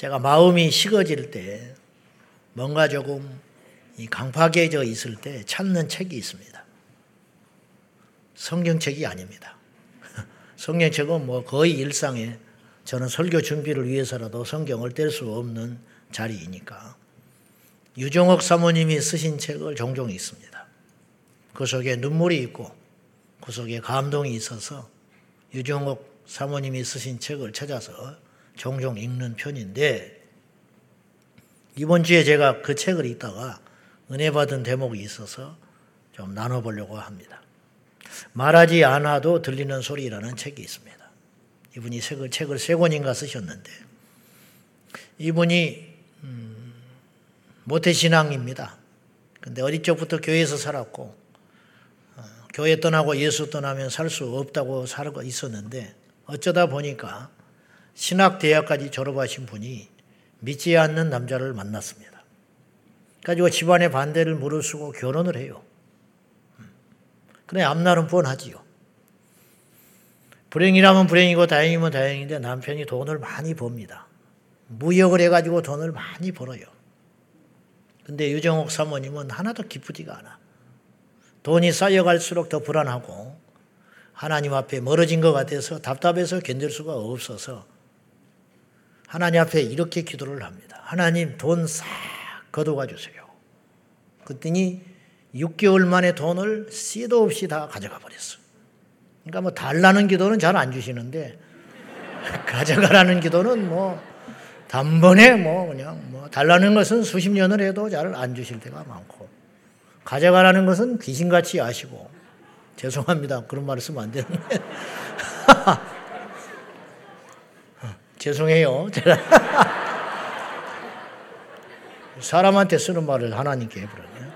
제가 마음이 식어질 때 뭔가 조금 강팍해져 있을 때 찾는 책이 있습니다. 성경책이 아닙니다. 성경책은 뭐 거의 일상에 저는 설교 준비를 위해서라도 성경을 뗄 수 없는 자리이니까 유정옥 사모님이 쓰신 책을 종종 읽습니다. 그 속에 눈물이 있고 그 속에 감동이 있어서 유정옥 사모님이 쓰신 책을 찾아서 종종 읽는 편인데 이번 주에 제가 그 책을 읽다가 은혜 받은 대목이 있어서 좀 나눠보려고 합니다. 말하지 않아도 들리는 소리라는 책이 있습니다. 이분이 책을, 책을 세 권인가 쓰셨는데 이분이 음, 모태신앙입니다. 근데 어릴 적부터 교회에서 살았고 어, 교회 떠나고 예수 떠나면 살 수 없다고 살고 있었는데 어쩌다 보니까 신학대학까지 졸업하신 분이 믿지 않는 남자를 만났습니다. 가지고 집안의 반대를 무릅쓰고 결혼을 해요. 음. 그래 앞날은 뻔하지요. 불행이라면 불행이고 다행이면 다행인데 남편이 돈을 많이 법니다. 무역을 해가지고 돈을 많이 벌어요. 근데 유정옥 사모님은 하나도 기쁘지가 않아. 돈이 쌓여갈수록 더 불안하고 하나님 앞에 멀어진 것 같아서 답답해서 견딜 수가 없어서 하나님 앞에 이렇게 기도를 합니다. 하나님 돈싹 걷어가 주세요. 그랬더니 6개월 만에 돈을 씨도 없이 다 가져가 버렸어. 그러니까 뭐 달라는 기도는 잘 안 주시는데 가져가라는 기도는 뭐 단번에 뭐 그냥 뭐 달라는 것은 수십 년을 해도 잘 안 주실 때가 많고 가져가라는 것은 귀신같이 아시고 죄송합니다. 그런 쓰면 안 되는데 죄송해요. 제가 사람한테 쓰는 말을 하나님께 해버렸네.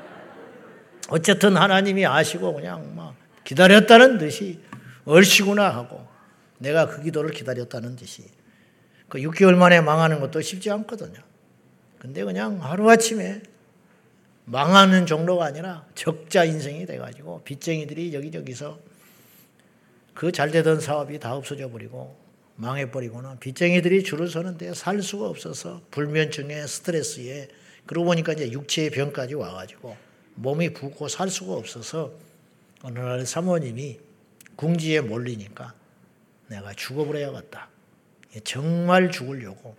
어쨌든 하나님이 아시고 그냥 막 기다렸다는 듯이 얼씨구나 하고 내가 그 기도를 기다렸다는 듯이 그 6개월 만에 망하는 것도 쉽지 않거든요. 근데 그냥 하루아침에 망하는 정도가 아니라 적자 인생이 돼가지고 빚쟁이들이 여기저기서 그 잘 되던 사업이 다 없어져 버리고 망해버리고는 빚쟁이들이 줄을 서는데 살 수가 없어서 불면증에 스트레스에 그러고 보니까 이제 육체의 병까지 와가지고 몸이 붓고 살 수가 없어서 어느 날 사모님이 궁지에 몰리니까 내가 죽어버려야겠다. 정말 죽으려고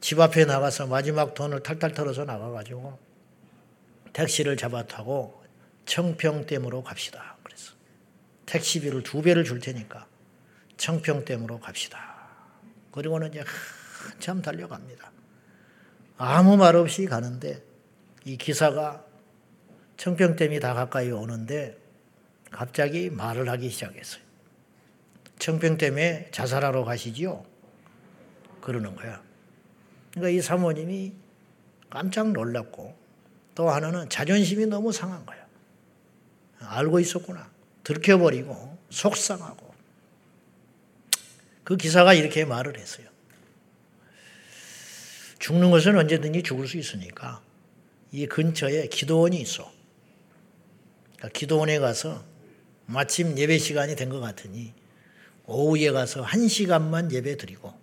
집 앞에 나가서 마지막 돈을 탈탈 털어서 나가가지고 택시를 잡아 타고 청평댐으로 갑시다. 그래서 택시비를 두 배를 줄 테니까 청평댐으로 갑시다. 그리고는 이제 한참 달려갑니다. 아무 말 없이 가는데 이 기사가 청평댐이 다 가까이 오는데 갑자기 말을 하기 시작했어요. 청평댐에 자살하러 가시지요? 그러는 거야. 그러니까 이 사모님이 깜짝 놀랐고 또 하나는 자존심이 너무 상한 거야. 알고 있었구나. 들켜버리고 속상하고 그 기사가 이렇게 말을 했어요. 죽는 것은 언제든지 죽을 수 있으니까 이 근처에 기도원이 있어. 그러니까 기도원에 가서 마침 예배 시간이 된 것 같으니 오후에 가서 한 시간만 예배 드리고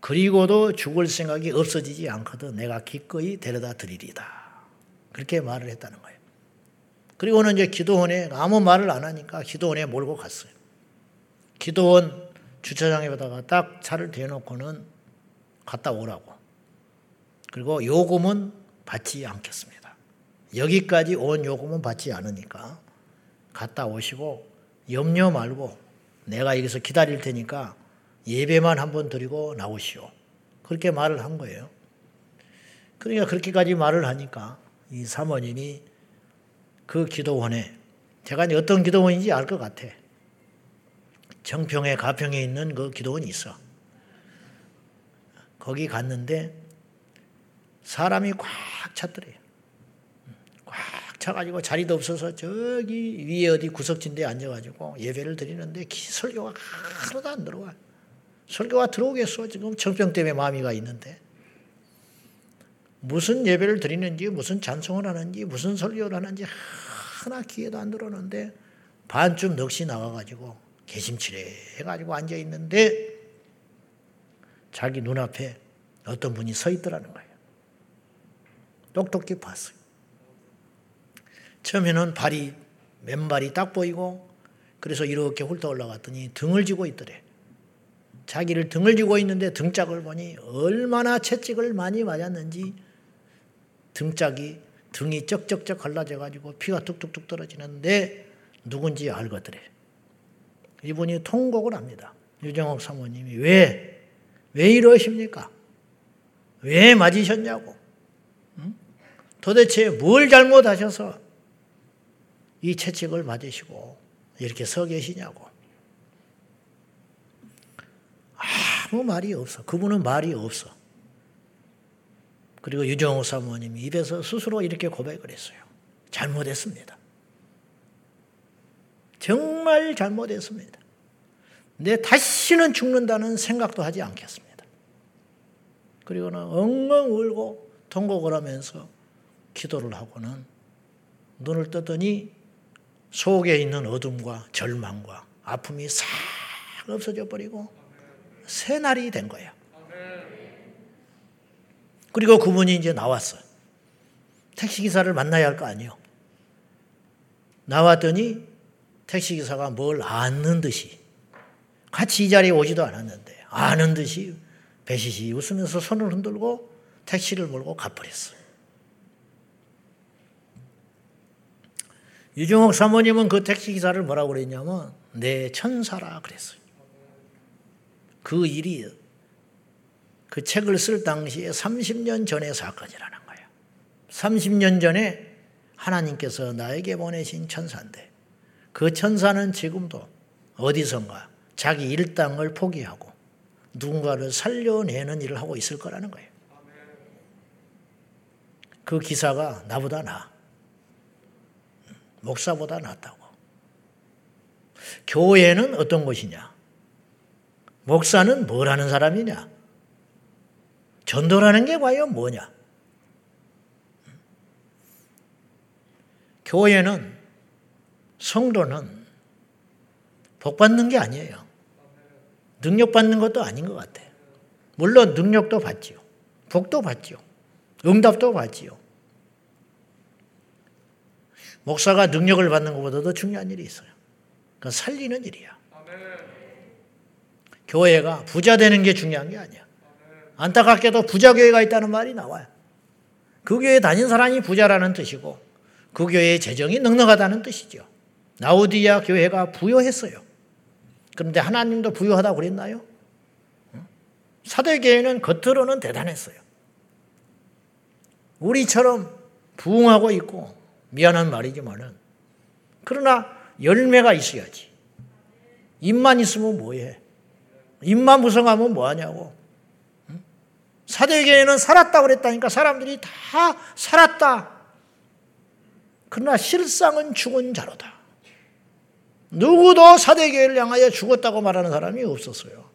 그리고도 죽을 생각이 없어지지 않거든 내가 기꺼이 데려다 드리리다. 그렇게 말을 했다는 거예요. 그리고는 이제 기도원에 아무 말을 안 하니까 기도원에 몰고 갔어요. 기도원 주차장에다가 딱 차를 대놓고는 갔다 오라고. 그리고 요금은 받지 않겠습니다. 여기까지 온 요금은 받지 않으니까 갔다 오시고 염려 말고 내가 여기서 기다릴 테니까 예배만 한 번 드리고 나오시오. 그렇게 말을 한 거예요. 그러니까 그렇게까지 말을 하니까 이 사모님이 그 기도원에 제가 어떤 기도원인지 알 것 같아. 정평에 가평에 있는 그 기도원이 있어. 거기 갔는데 사람이 꽉 찼더래요. 꽉 차가지고 자리도 없어서 저기 위에 어디 구석진 데 앉아가지고 예배를 드리는데 설교가 하나도 안 들어와. 설교가 들어오겠어. 지금 정병 때문에 마음이 가 있는데. 무슨 예배를 드리는지, 무슨 찬송을 하는지, 무슨 설교를 하는지 하나 귀에도 안 들어오는데 반쯤 넋이 나와가지고 개심치레 해가지고 앉아 있는데 자기 눈앞에 어떤 분이 서 있더라는 거예요. 똑똑히 봤어요. 처음에는 발이, 맨발이 딱 보이고, 그래서 이렇게 훑어 올라갔더니 등을 쥐고 있더래. 자기를 등을 쥐고 있는데 등짝을 보니 얼마나 채찍을 많이 맞았는지 등짝이 등이 쩍쩍쩍 갈라져 가지고 피가 뚝뚝뚝 떨어지는데 누군지 알거더래. 이분이 통곡을 합니다. 유정옥 사모님이 왜, 왜 이러십니까? 왜 맞으셨냐고. 응? 도대체 뭘 잘못하셔서 이 채찍을 맞으시고 이렇게 서 계시냐고. 아무 말이 없어. 그분은 말이 없어. 그리고 유정호 사모님이 입에서 스스로 이렇게 고백을 했어요. 잘못했습니다. 정말 잘못했습니다. 내 다시는 죽는다는 생각도 하지 않겠습니다. 그리고는 엉엉 울고 통곡을 하면서 기도를 하고는 눈을 떴더니 속에 있는 어둠과 절망과 아픔이 싹 없어져 버리고 새 날이 된 거예요. 그리고 그분이 이제 나왔어요. 택시기사를 만나야 할 거 아니에요. 나왔더니 택시기사가 뭘 아는 듯이 같이 이 자리에 오지도 않았는데 아는 듯이 배시시 웃으면서 손을 흔들고 택시를 몰고 가버렸어요. 유종옥 사모님은 그 택시기사를 뭐라고 그랬냐면 내 천사라 그랬어요. 그 일이 그 책을 쓸 당시에 30년 전의 사건이라는 거예요. 30년 전에 하나님께서 나에게 보내신 천사인데 그 천사는 지금도 어디선가 자기 일당을 포기하고 누군가를 살려내는 일을 하고 있을 거라는 거예요. 그 기사가 나보다 나. 목사보다 낫다고. 교회는 어떤 것이냐? 목사는 뭘 하는 사람이냐? 전도라는 게 과연 뭐냐? 교회는 성도는 복 받는 게 아니에요. 능력 받는 것도 아닌 것 같아요. 물론 능력도 받지요. 복도 받지요. 응답도 받지요. 목사가 능력을 받는 것보다도 중요한 일이 있어요. 그 살리는 일이야. 교회가 부자 되는 게 중요한 게 아니야. 안타깝게도 부자 교회가 있다는 말이 나와요. 그 교회 다닌 사람이 부자라는 뜻이고 그 교회의 재정이 넉넉하다는 뜻이죠. 나우디아 교회가 부여했어요. 그런데 하나님도 부여하다고 그랬나요? 사대교회는 겉으로는 대단했어요. 우리처럼 부흥하고 있고 미안한 말이지만은 그러나 열매가 있어야지. 입만 있으면 뭐해? 입만 무성하면 뭐하냐고. 사대교회는 살았다고 그랬다니까 사람들이 다 살았다. 그러나 실상은 죽은 자로다. 누구도 사대교회를 향하여 죽었다고 말하는 사람이 없었어요.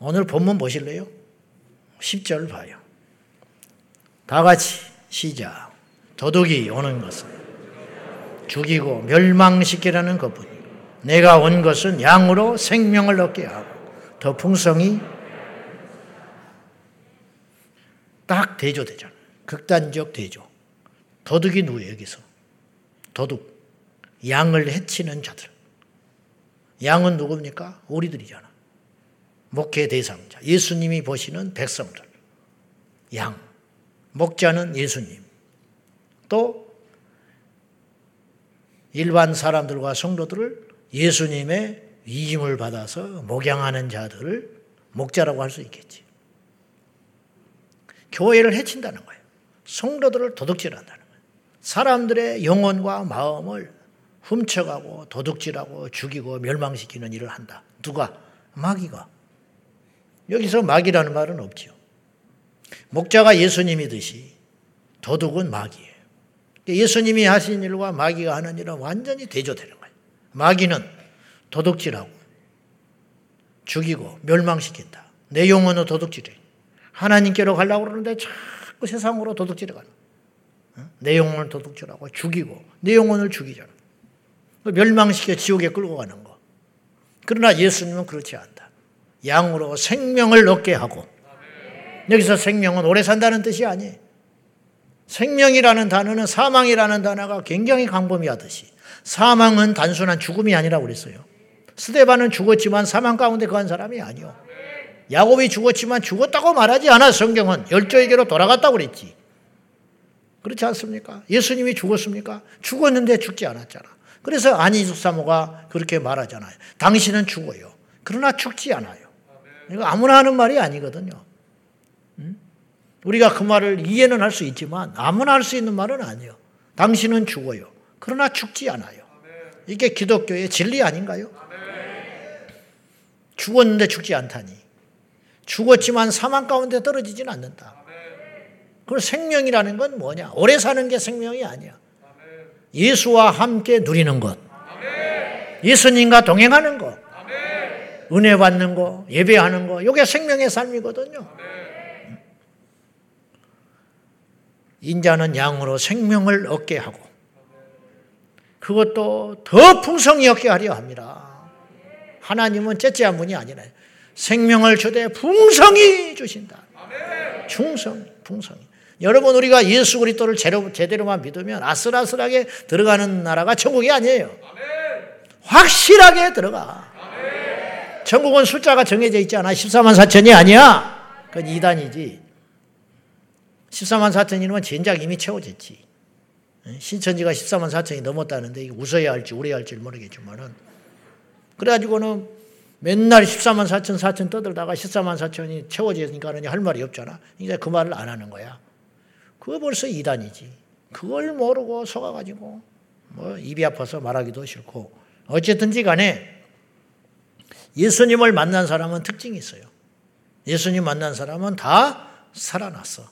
오늘 본문 보실래요? 10절 봐요. 다 같이 시작. 도둑이 오는 것은 죽이고 멸망시키라는 것뿐이 내가 온 것은 양으로 생명을 얻게 하고 더 풍성히 딱 대조되잖아. 극단적 대조. 도둑이 누구예요, 여기서? 도둑. 양을 해치는 자들. 양은 누굽니까? 우리들이잖아. 목회 대상자. 예수님이 보시는 백성들. 양. 목자는 예수님. 또 일반 사람들과 성도들을 예수님의 위임을 받아서 목양하는 자들을 목자라고 할 수 있겠지. 교회를 해친다는 거예요. 성도들을 도둑질한다는 거예요. 사람들의 영혼과 마음을 훔쳐가고 도둑질하고 죽이고 멸망시키는 일을 한다. 누가? 마귀가. 여기서 마귀라는 말은 없지요. 목자가 예수님이듯이 도둑은 마귀예요. 예수님이 하신 일과 마귀가 하는 일은 완전히 대조되는 거예요. 마귀는 도둑질하고 죽이고 멸망시킨다. 내 영혼은 도둑질해. 하나님께로 가려고 그러는데 자꾸 세상으로 도둑질해 가는 내 영혼을 도둑질하고 죽이고 내 영혼을 죽이잖아. 멸망시켜 지옥에 끌고 가는 거. 그러나 예수님은 그렇지 않다. 양으로 생명을 얻게 하고 여기서 생명은 오래 산다는 뜻이 아니에요. 생명이라는 단어는 사망이라는 단어가 굉장히 강범위하듯이 사망은 단순한 죽음이 아니라고 그랬어요. 스테반은 죽었지만 사망 가운데 거한 사람이 아니요. 야곱이 죽었지만 죽었다고 말하지 않아 성경은 열조에게로 돌아갔다고 그랬지. 그렇지 않습니까? 예수님이 죽었습니까? 죽었는데 죽지 않았잖아. 그래서 안희숙 사모가 그렇게 말하잖아요. 당신은 죽어요. 그러나 죽지 않아요. 이거 아무나 하는 말이 아니거든요. 우리가 그 말을 이해는 할 수 있지만 아무나 할 수 있는 말은 아니에요. 당신은 죽어요. 그러나 죽지 않아요. 이게 기독교의 진리 아닌가요? 죽었는데 죽지 않다니. 죽었지만 사망 가운데 떨어지진 않는다. 그 생명이라는 건 뭐냐? 오래 사는 게 생명이 아니야. 예수와 함께 누리는 것. 예수님과 동행하는 것. 은혜 받는 거, 예배하는 거. 이게 생명의 삶이거든요. 인자는 양으로 생명을 얻게 하고 그것도 더 풍성히 얻게 하려 합니다. 하나님은 째째한 분이 아니라 생명을 주되 풍성히 주신다. 충성, 풍성히. 여러분 우리가 예수 그리스도를 제대로만 믿으면 아슬아슬하게 들어가는 나라가 천국이 아니에요. 확실하게 들어가. 천국은 숫자가 정해져 있지 않아. 14만 4천이 아니야. 그건 이단이지. 14만 4천이면 젠장 이미 채워졌지. 신천지가 14만 4천이 넘었다는데 웃어야 할지 울어야 할지 모르겠지만은 그래가지고는 맨날 14만 4천 4천 떠들다가 14만 4천이 채워지니까는 할 말이 없잖아. 이제 그 말을 안 하는 거야. 그거 벌써 이단이지. 그걸 모르고 속아가지고 뭐 입이 아파서 말하기도 싫고 어쨌든지 간에 예수님을 만난 사람은 특징이 있어요. 예수님 만난 사람은 다 살아났어.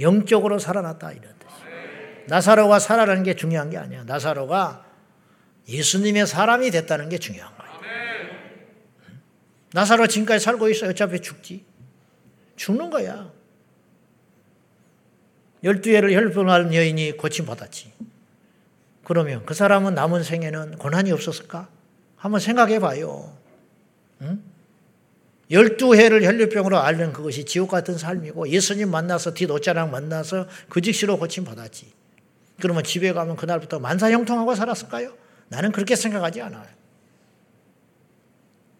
영적으로 살아났다 이런 뜻이. 나사로가 살아나는 게 중요한 게 아니야. 나사로가 예수님의 사람이 됐다는 게 중요한 거야. 나사로 지금까지 살고 있어. 어차피 죽지. 죽는 거야. 열두 해를 혈병하는 여인이 고침받았지. 그러면 그 사람은 남은 생에는 고난이 없었을까? 한번 생각해 봐요. 응? 12해를 혈류병으로 앓는 그것이 지옥 같은 삶이고 예수님 만나서 뒷옷자랑 만나서 그 즉시로 고침받았지. 그러면 집에 가면 그날부터 만사형통하고 살았을까요? 나는 그렇게 생각하지 않아요.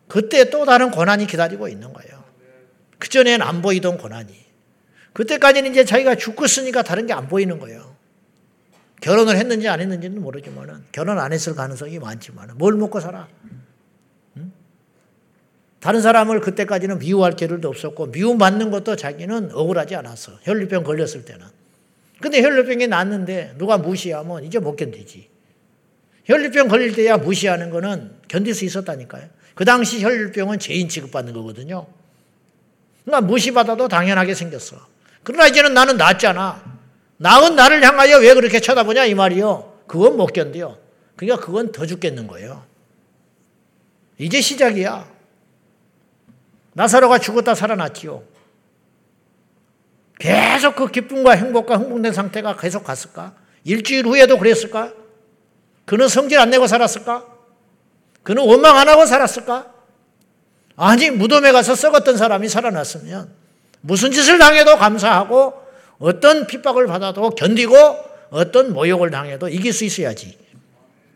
그때 또 다른 고난이 기다리고 있는 거예요. 그전엔 안 보이던 고난이. 그때까지는 이제 자기가 죽었으니까 다른 게 안 보이는 거예요. 결혼을 했는지 안 했는지는 모르지만 결혼 안 했을 가능성이 많지만 뭘 먹고 살아? 다른 사람을 그때까지는 미워할 겨를도 없었고 미움받는 것도 자기는 억울하지 않았어. 혈류병 걸렸을 때는. 근데 혈류병이 났는데 누가 무시하면 이제 못 견디지. 혈류병 걸릴 때야 무시하는 거는 견딜 수 있었다니까요. 그 당시 혈류병은 죄인 취급받는 거거든요. 그러니까 무시받아도 당연하게 생겼어. 그러나 이제는 나는 낫잖아. 나은 나를 향하여 왜 그렇게 쳐다보냐 이 말이요. 그건 못 견뎌. 그러니까 그건 더 죽겠는 거예요. 이제 시작이야. 나사로가 죽었다 살아났지요. 계속 그 기쁨과 행복과 흥분된 상태가 계속 갔을까? 일주일 후에도 그랬을까? 그는 성질 안 내고 살았을까? 그는 원망 안 하고 살았을까? 아니, 무덤에 가서 썩었던 사람이 살아났으면 무슨 짓을 당해도 감사하고 어떤 핍박을 받아도 견디고 어떤 모욕을 당해도 이길 수 있어야지.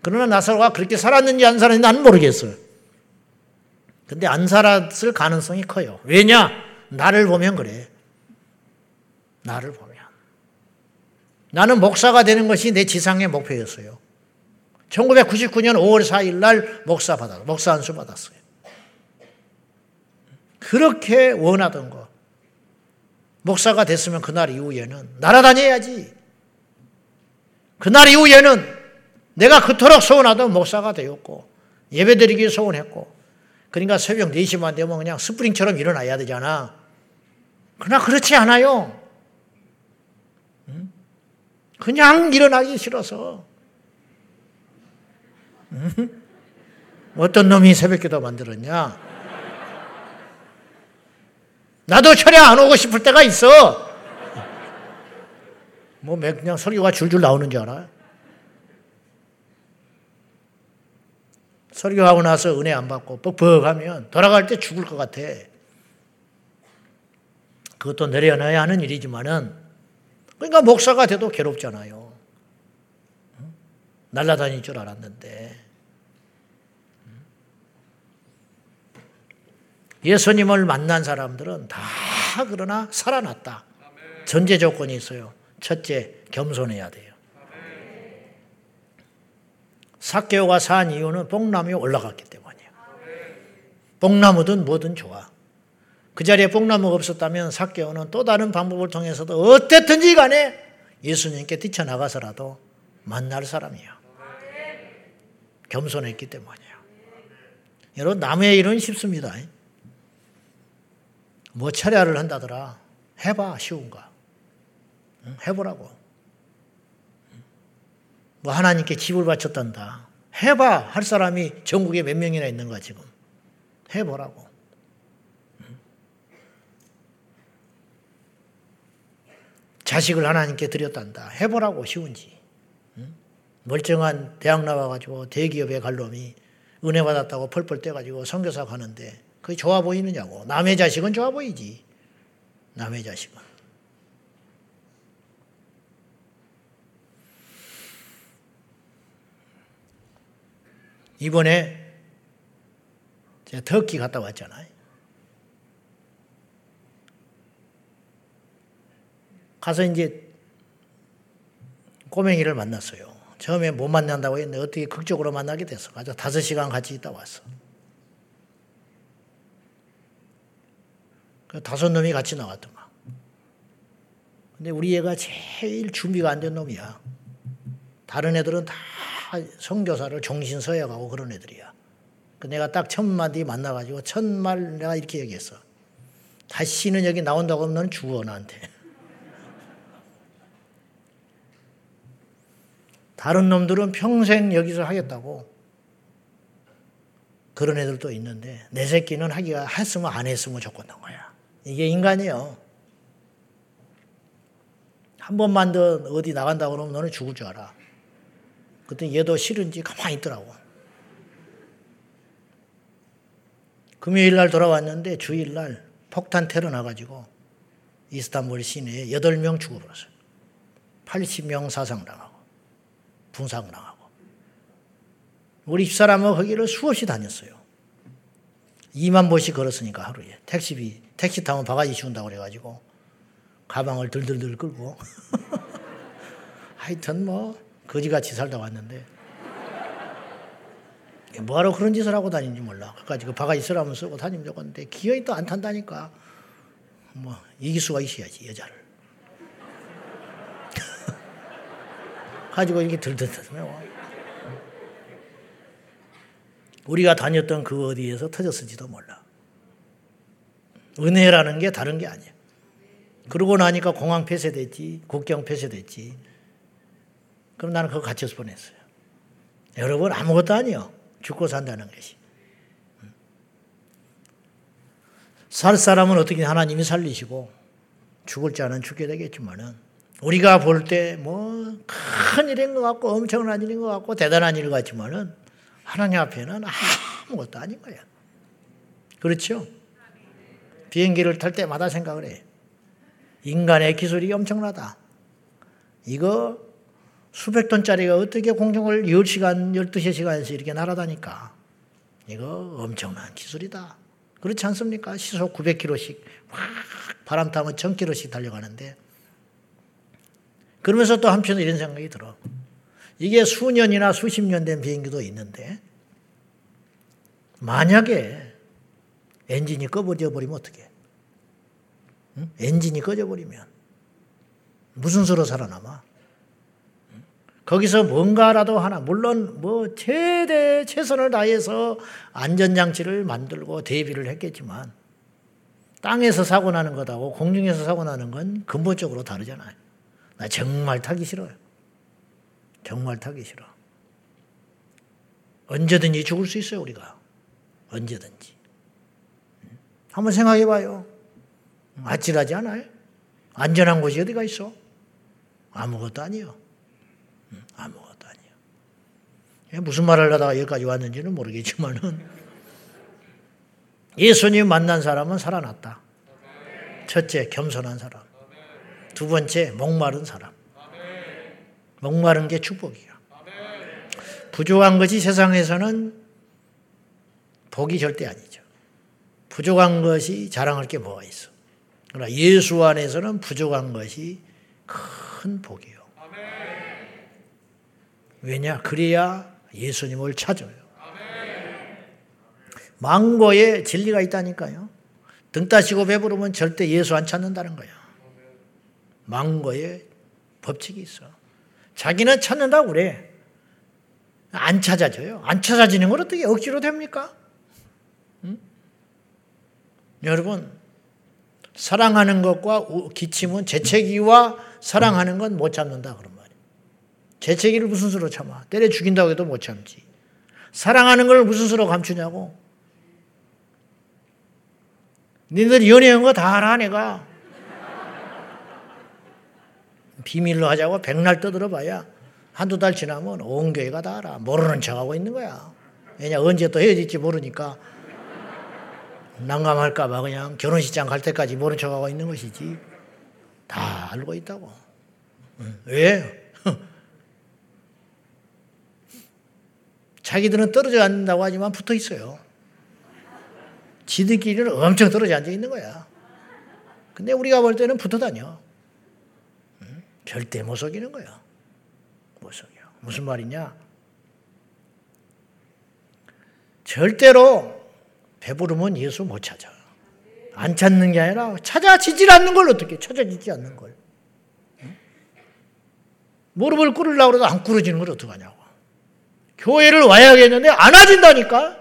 그러나 나사로가 그렇게 살았는지 안 살았는지 나는 모르겠어요. 근데 안 살았을 가능성이 커요. 왜냐? 나를 보면 그래. 나를 보면. 나는 목사가 되는 것이 내 지상의 목표였어요. 1999년 5월 4일 날 목사 받았, 목사 안수 받았어요. 그렇게 원하던 거. 목사가 됐으면 그날 이후에는 날아다녀야지. 그날 이후에는 내가 그토록 소원하던 목사가 되었고 예배드리기 소원했고 그러니까 새벽 4시만 되면 그냥 스프링처럼 일어나야 되잖아. 그러나 그렇지 않아요. 그냥 일어나기 싫어서. 어떤 놈이 새벽 기도 만들었냐? 나도 철에 안 오고 싶을 때가 있어. 뭐 그냥 설교가 줄줄 나오는 줄 알아? 설교하고 나서 은혜 안 받고 뻑뻑하면 돌아갈 때 죽을 것 같아. 그것도 내려놔야 하는 일이지만은 그러니까 목사가 돼도 괴롭잖아요. 날라다닐 줄 알았는데 예수님을 만난 사람들은 다 그러나 살아났다. 전제 조건이 있어요. 첫째, 겸손해야 돼요. 사케오가 산 이유는 뽕나무에 올라갔기 때문이에요. 뽕나무든 뭐든 좋아. 그 자리에 뽕나무가 없었다면 사케오는 또 다른 방법을 통해서도 어땠든지 간에 예수님께 뛰쳐나가서라도 만날 사람이에요. 겸손했기 때문이에요. 여러분, 남의 일은 쉽습니다. 뭐 철야를 한다더라. 해봐, 쉬운가. 해보라고. 뭐 하나님께 집을 바쳤단다. 해봐. 할 사람이 전국에 몇 명이나 있는가 지금. 해보라고. 자식을 하나님께 드렸단다. 해보라고 쉬운지. 멀쩡한 대학 나와가지고 대기업에 갈 놈이 은혜 받았다고 펄펄 떼가지고 선교사 가는데 그게 좋아 보이느냐고. 남의 자식은 좋아 보이지. 남의 자식은. 이번에 제가 터키 갔다 왔잖아요. 가서 이제 꼬맹이를 만났어요. 처음에 못 만난다고 했는데 어떻게 극적으로 만나게 됐어. 가서 다섯 시간 같이 있다 왔어. 그 다섯 놈이 같이 나왔더만. 근데 우리 애가 제일 준비가 안 된 놈이야. 다른 애들은 다 성교사를 종신 서약하고 그런 애들이야. 그 내가 딱 천마디 만나가지고 천말 내가 이렇게 얘기했어. 다시는 여기 나온다고 하면 너는 죽어 나한테. 다른 놈들은 평생 여기서 하겠다고 그런 애들도 있는데 내 새끼는 하기가 했으면 안 했으면 좋겠는 거야. 이게 인간이에요. 한 번만 더 어디 나간다 그러면 너는 죽을 줄 알아. 그때 얘도 싫은지 가만히 있더라고. 금요일 날 돌아왔는데 주일 날 폭탄 테러 나가지고 이스탄불 시내에 8명 죽어버렸어요. 80명 사상당하고 분상당하고. 우리 집사람은 거기를 수없이 다녔어요. 2만 보씩 걸었으니까 하루에. 택시비, 택시 타면 바가지 씌운다고 그래가지고 가방을 들들들 끌고 하여튼 뭐 거지같이 살다 왔는데 뭐하러 그런 짓을 하고 다니는지 몰라. 그까지 그 바가지 쓰라면 쓰고 다니면 좋겠는데 기어이 또 안 탄다니까. 뭐 이기수가 있어야지 여자를. 가지고 이렇게 들들들 우리가 다녔던 그 어디에서 터졌을지도 몰라. 은혜라는 게 다른 게 아니야. 그러고 나니까 공항 폐쇄됐지, 국경 폐쇄됐지. 그럼 나는 그거 갇혀서 보냈어요. 여러분 아무것도 아니요. 죽고 산다는 것이. 살 사람은 어떻게 하나님이 살리시고 죽을 자는 죽게 되겠지만은 우리가 볼 때 뭐 큰 일인 것 같고 엄청난 일인 것 같고 대단한 일 같지만은 하나님 앞에는 아무것도 아닌 거야. 그렇죠? 비행기를 탈 때마다 생각을 해. 인간의 기술이 엄청나다. 이거 수백 톤짜리가 어떻게 공중을 10시간, 12시간에서 이렇게 날아다니까. 이거 엄청난 기술이다. 그렇지 않습니까? 시속 900km씩 확 바람 타면 1000km씩 달려가는데 그러면서 또 한편 이런 생각이 들어. 이게 수년이나 수십 년 된 비행기도 있는데 만약에 엔진이 꺼버려 버리면 어떻게? 응? 엔진이 꺼져 버리면 무슨 수로 살아남아? 거기서 뭔가라도 하나, 물론 뭐 최대 최선을 다해서 안전장치를 만들고 대비를 했겠지만, 땅에서 사고 나는 것하고 공중에서 사고 나는 건 근본적으로 다르잖아요. 나 정말 타기 싫어요. 정말 타기 싫어. 언제든지 죽을 수 있어요, 우리가. 언제든지. 한번 생각해 봐요. 아찔하지 않아요? 안전한 곳이 어디가 있어? 아무것도 아니요. 아무것도 아니에요. 무슨 말을 하다가 여기까지 왔는지는 모르겠지만은 예수님 만난 사람은 살아났다. 첫째, 겸손한 사람. 두 번째, 목마른 사람. 목마른 게 축복이야. 부족한 것이 세상에서는 복이 절대 아니죠. 부족한 것이 자랑할 게 뭐가 있어. 그러나 예수 안에서는 부족한 것이 큰 복이요. 왜냐? 그래야 예수님을 찾아요. 망고에 진리가 있다니까요. 등 따시고 배부르면 절대 예수 안 찾는다는 거야. 망고에 법칙이 있어. 자기는 찾는다고 그래. 안 찾아져요. 안 찾아지는 걸 어떻게 억지로 됩니까? 응? 여러분, 사랑하는 것과 기침은 재채기와 사랑하는 건 못 참는다 그런 말이에요. 재채기를 무슨 수로 참아? 때려 죽인다고 해도 못 참지. 사랑하는 걸 무슨 수로 감추냐고? 니들 연애한 거 다 알아 내가. 비밀로 하자고 백날 떠들어 봐야 한두 달 지나면 온 교회가 다 알아. 모르는 척하고 있는 거야. 왜냐 언제 또 헤어질지 모르니까 난감할까봐 그냥 결혼식장 갈 때까지 모른 척하고 있는 것이지. 다 알고 있다고. 왜? 자기들은 떨어져 앉는다고 하지만 붙어 있어요. 지들끼리는 엄청 떨어져 앉아 있는 거야. 근데 우리가 볼 때는 붙어 다녀. 절대 못 속이는 거야. 못 속여. 무슨 말이냐? 절대로 배부르면 예수 못 찾아. 안 찾는 게 아니라 찾아지질 않는 걸 어떻게 찾아지지 않는 걸. 무릎을 꿇으려고 해도 안 꿇어지는 걸 어떡하냐고. 교회를 와야겠는데 안 와진다니까.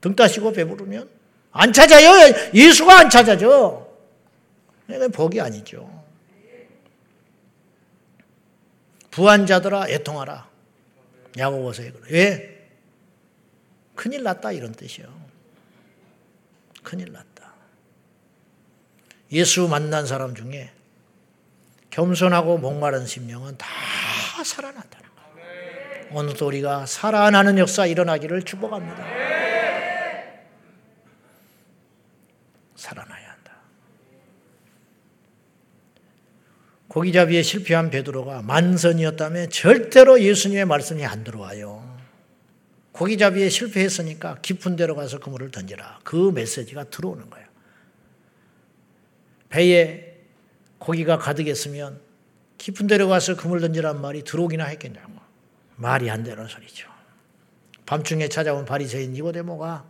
등 따시고 배부르면. 안 찾아요. 예수가 안 찾아져. 이건 복이 아니죠. 부한자들아 애통하라. 야고보서에 그래. 왜? 큰일 났다 이런 뜻이요. 큰일 났다. 예수 만난 사람 중에 겸손하고 목마른 심령은 다 살아났다는 거예요. 오늘도 우리가 살아나는 역사 일어나기를 축복합니다. 살아나야 한다. 고기잡이에 실패한 베드로가 만선이었다면 절대로 예수님의 말씀이 안 들어와요. 고기잡이에 실패했으니까 깊은 데로 가서 그물을 던져라. 그 메시지가 들어오는 거예요. 배에 고기가 가득했으면 깊은 데로 가서 그물 던지란 말이 들어오기나 했겠냐고. 말이 안 되는 소리죠. 밤중에 찾아온 바리새인 니고데모가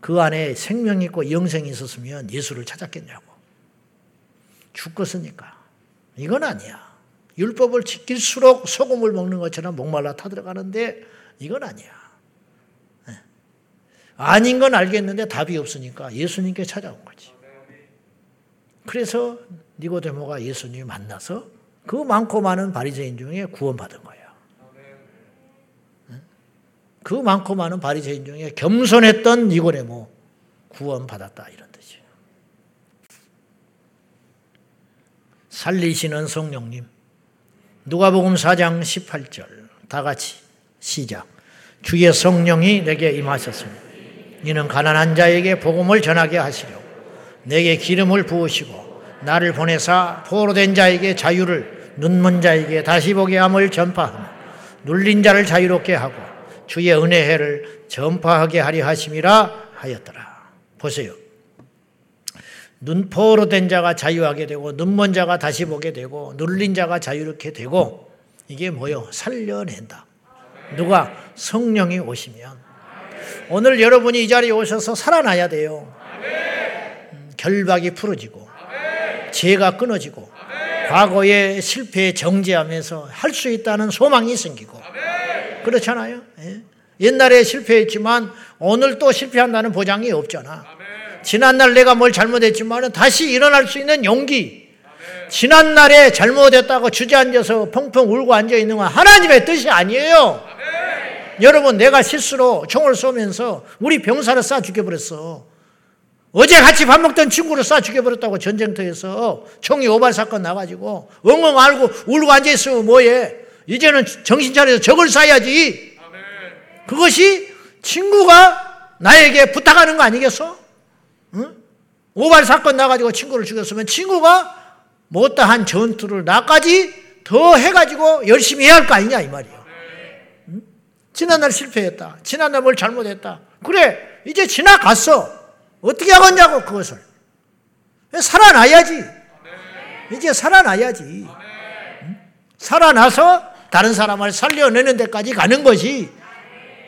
그 안에 생명이 있고 영생이 있었으면 예수를 찾았겠냐고. 죽겠으니까. 이건 아니야. 율법을 지킬수록 소금을 먹는 것처럼 목말라 타들어가는데 이건 아니야. 예. 아닌 건 알겠는데 답이 없으니까 예수님께 찾아온 거지. 그래서 니고데모가 예수님을 만나서 그 많고 많은 바리새인 중에 구원받은 거예요. 그 많고 많은 바리새인 중에 겸손했던 니고레모 구원받았다 이런 뜻이에요. 살리시는 성령님. 누가복음 4장 18절 다 같이 시작. 주의 성령이 내게 임하셨습니다. 이는 가난한 자에게 복음을 전하게 하시려 내게 기름을 부으시고 나를 보내사 포로된 자에게 자유를 눈먼 자에게 다시 보게 함을 전파하며 눌린 자를 자유롭게 하고 주의 은혜를 전파하게 하리 하심이라 하였더라. 보세요. 눈포로 된 자가 자유하게 되고 눈먼 자가 다시 보게 되고 눌린 자가 자유롭게 되고 이게 뭐요? 살려낸다. 누가 성령이 오시면 오늘 여러분이 이 자리에 오셔서 살아나야 돼요. 음, 결박이 풀어지고 죄가 끊어지고 과거의 실패에 정지하면서 할 수 있다는 소망이 생기고 그렇잖아요. 예? 옛날에 실패했지만 오늘 또 실패한다는 보장이 없잖아. 지난날 내가 뭘 잘못했지만 다시 일어날 수 있는 용기. 지난날에 잘못했다고 주저앉아서 펑펑 울고 앉아있는 건 하나님의 뜻이 아니에요. 여러분, 내가 실수로 총을 쏘면서 우리 병사를 쏴 죽여버렸어. 어제 같이 밥 먹던 친구를 쏴 죽여버렸다고 전쟁터에서 총이 오발 사건 나가지고 엉엉 알고 울고 앉아있으면 뭐해. 이제는 정신 차려서 적을 쏴야지. 그것이 친구가 나에게 부탁하는 거 아니겠어? 응? 오발 사건 나가지고 친구를 죽였으면 친구가 못다한 전투를 나까지 더 해가지고 열심히 해야 할 거 아니냐 이. 응? 지난날 실패했다. 지난날 뭘 잘못했다. 그래 이제 지나갔어. 어떻게 하겠냐고 그것을. 살아나야지. 이제 살아나야지. 살아나서 다른 사람을 살려내는 데까지 가는 것이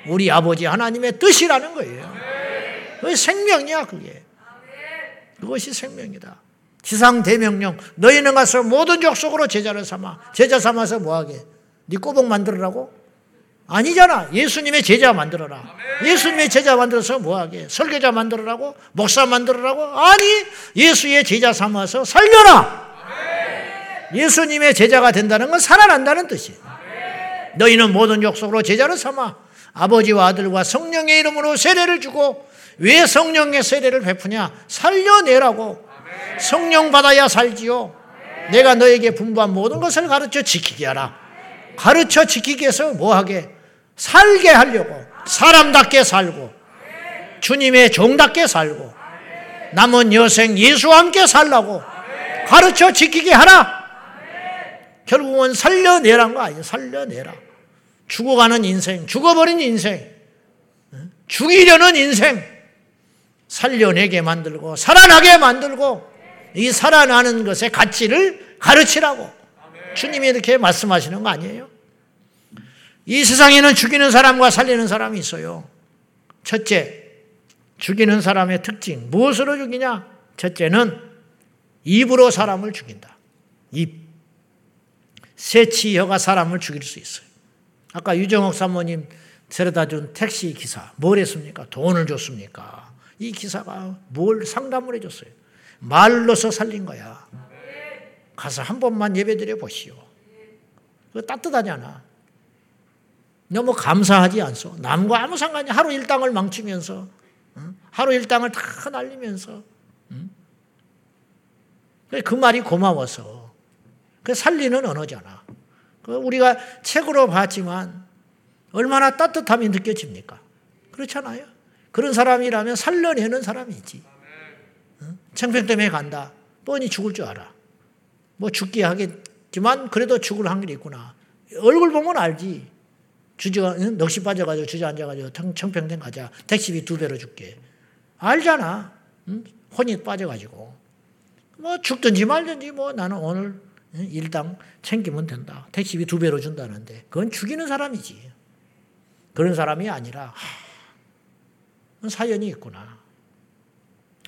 우리 아버지 하나님의 뜻이라는 거예요. 그 생명이야 그게. 그것이 생명이다. 지상 대명령 너희는 가서 모든 족속으로 제자를 삼아 제자 삼아서 뭐하게? 네 꼬복 만들으라고? 아니잖아. 예수님의 제자 만들어라. 예수님의 제자 만들어서 뭐하게? 설교자 만들어라고? 목사 만들어라고? 아니, 예수의 제자 삼아서 살려라. 예수님의 제자가 된다는 건 살아난다는 뜻이에요. 너희는 모든 족속으로 제자를 삼아 아버지와 아들과 성령의 이름으로 세례를 주고 왜 성령의 세례를 베푸냐? 살려내라고. 성령 받아야 살지요. 내가 너에게 분부한 모든 것을 가르쳐 지키게 하라. 가르쳐 지키기 위해서 뭐하게? 살게 하려고 사람답게 살고 주님의 종답게 살고 남은 여생 예수와 함께 살라고 가르쳐 지키게 하라. 결국은 살려내란 거 아니에요. 살려내라. 죽어가는 인생, 죽어버린 인생, 죽이려는 인생, 살려내게 만들고 살아나게 만들고 이 살아나는 것의 가치를 가르치라고 주님이 이렇게 말씀하시는 거 아니에요? 이 세상에는 죽이는 사람과 살리는 사람이 있어요. 첫째, 죽이는 사람의 특징. 무엇으로 죽이냐? 첫째는 입으로 사람을 죽인다. 입. 새치 혀가 사람을 죽일 수 있어요. 아까 유정옥 사모님 데려다 준 택시 기사, 뭘 했습니까? 돈을 줬습니까? 이 기사가 뭘 상담을 해줬어요. 말로서 살린 거야. 가서 한 번만 예배 드려 보시오. 그 따뜻하잖아. 너무 감사하지 않소. 남과 아무 상관이 하루 일당을 망치면서 하루 일당을 다 날리면서 그 말이 고마워서 그 살리는 언어잖아. 그 우리가 책으로 봤지만 얼마나 따뜻함이 느껴집니까? 그렇잖아요. 그런 사람이라면 살려내는 사람이지. 청평 때문에 간다. 뻔히 죽을 줄 알아. 뭐 죽게 하겠지만 그래도 죽을 확률이 있구나. 얼굴 보면 알지. 주저 넋이 빠져가지고 주저앉아가지고 청평댐 가자. 택시비 두 배로 줄게. 알잖아. 응? 혼이 빠져가지고. 뭐 죽든지 말든지 뭐 나는 오늘 일당 챙기면 된다. 택시비 두 배로 준다는데 그건 죽이는 사람이지. 그런 사람이 아니라 하, 사연이 있구나.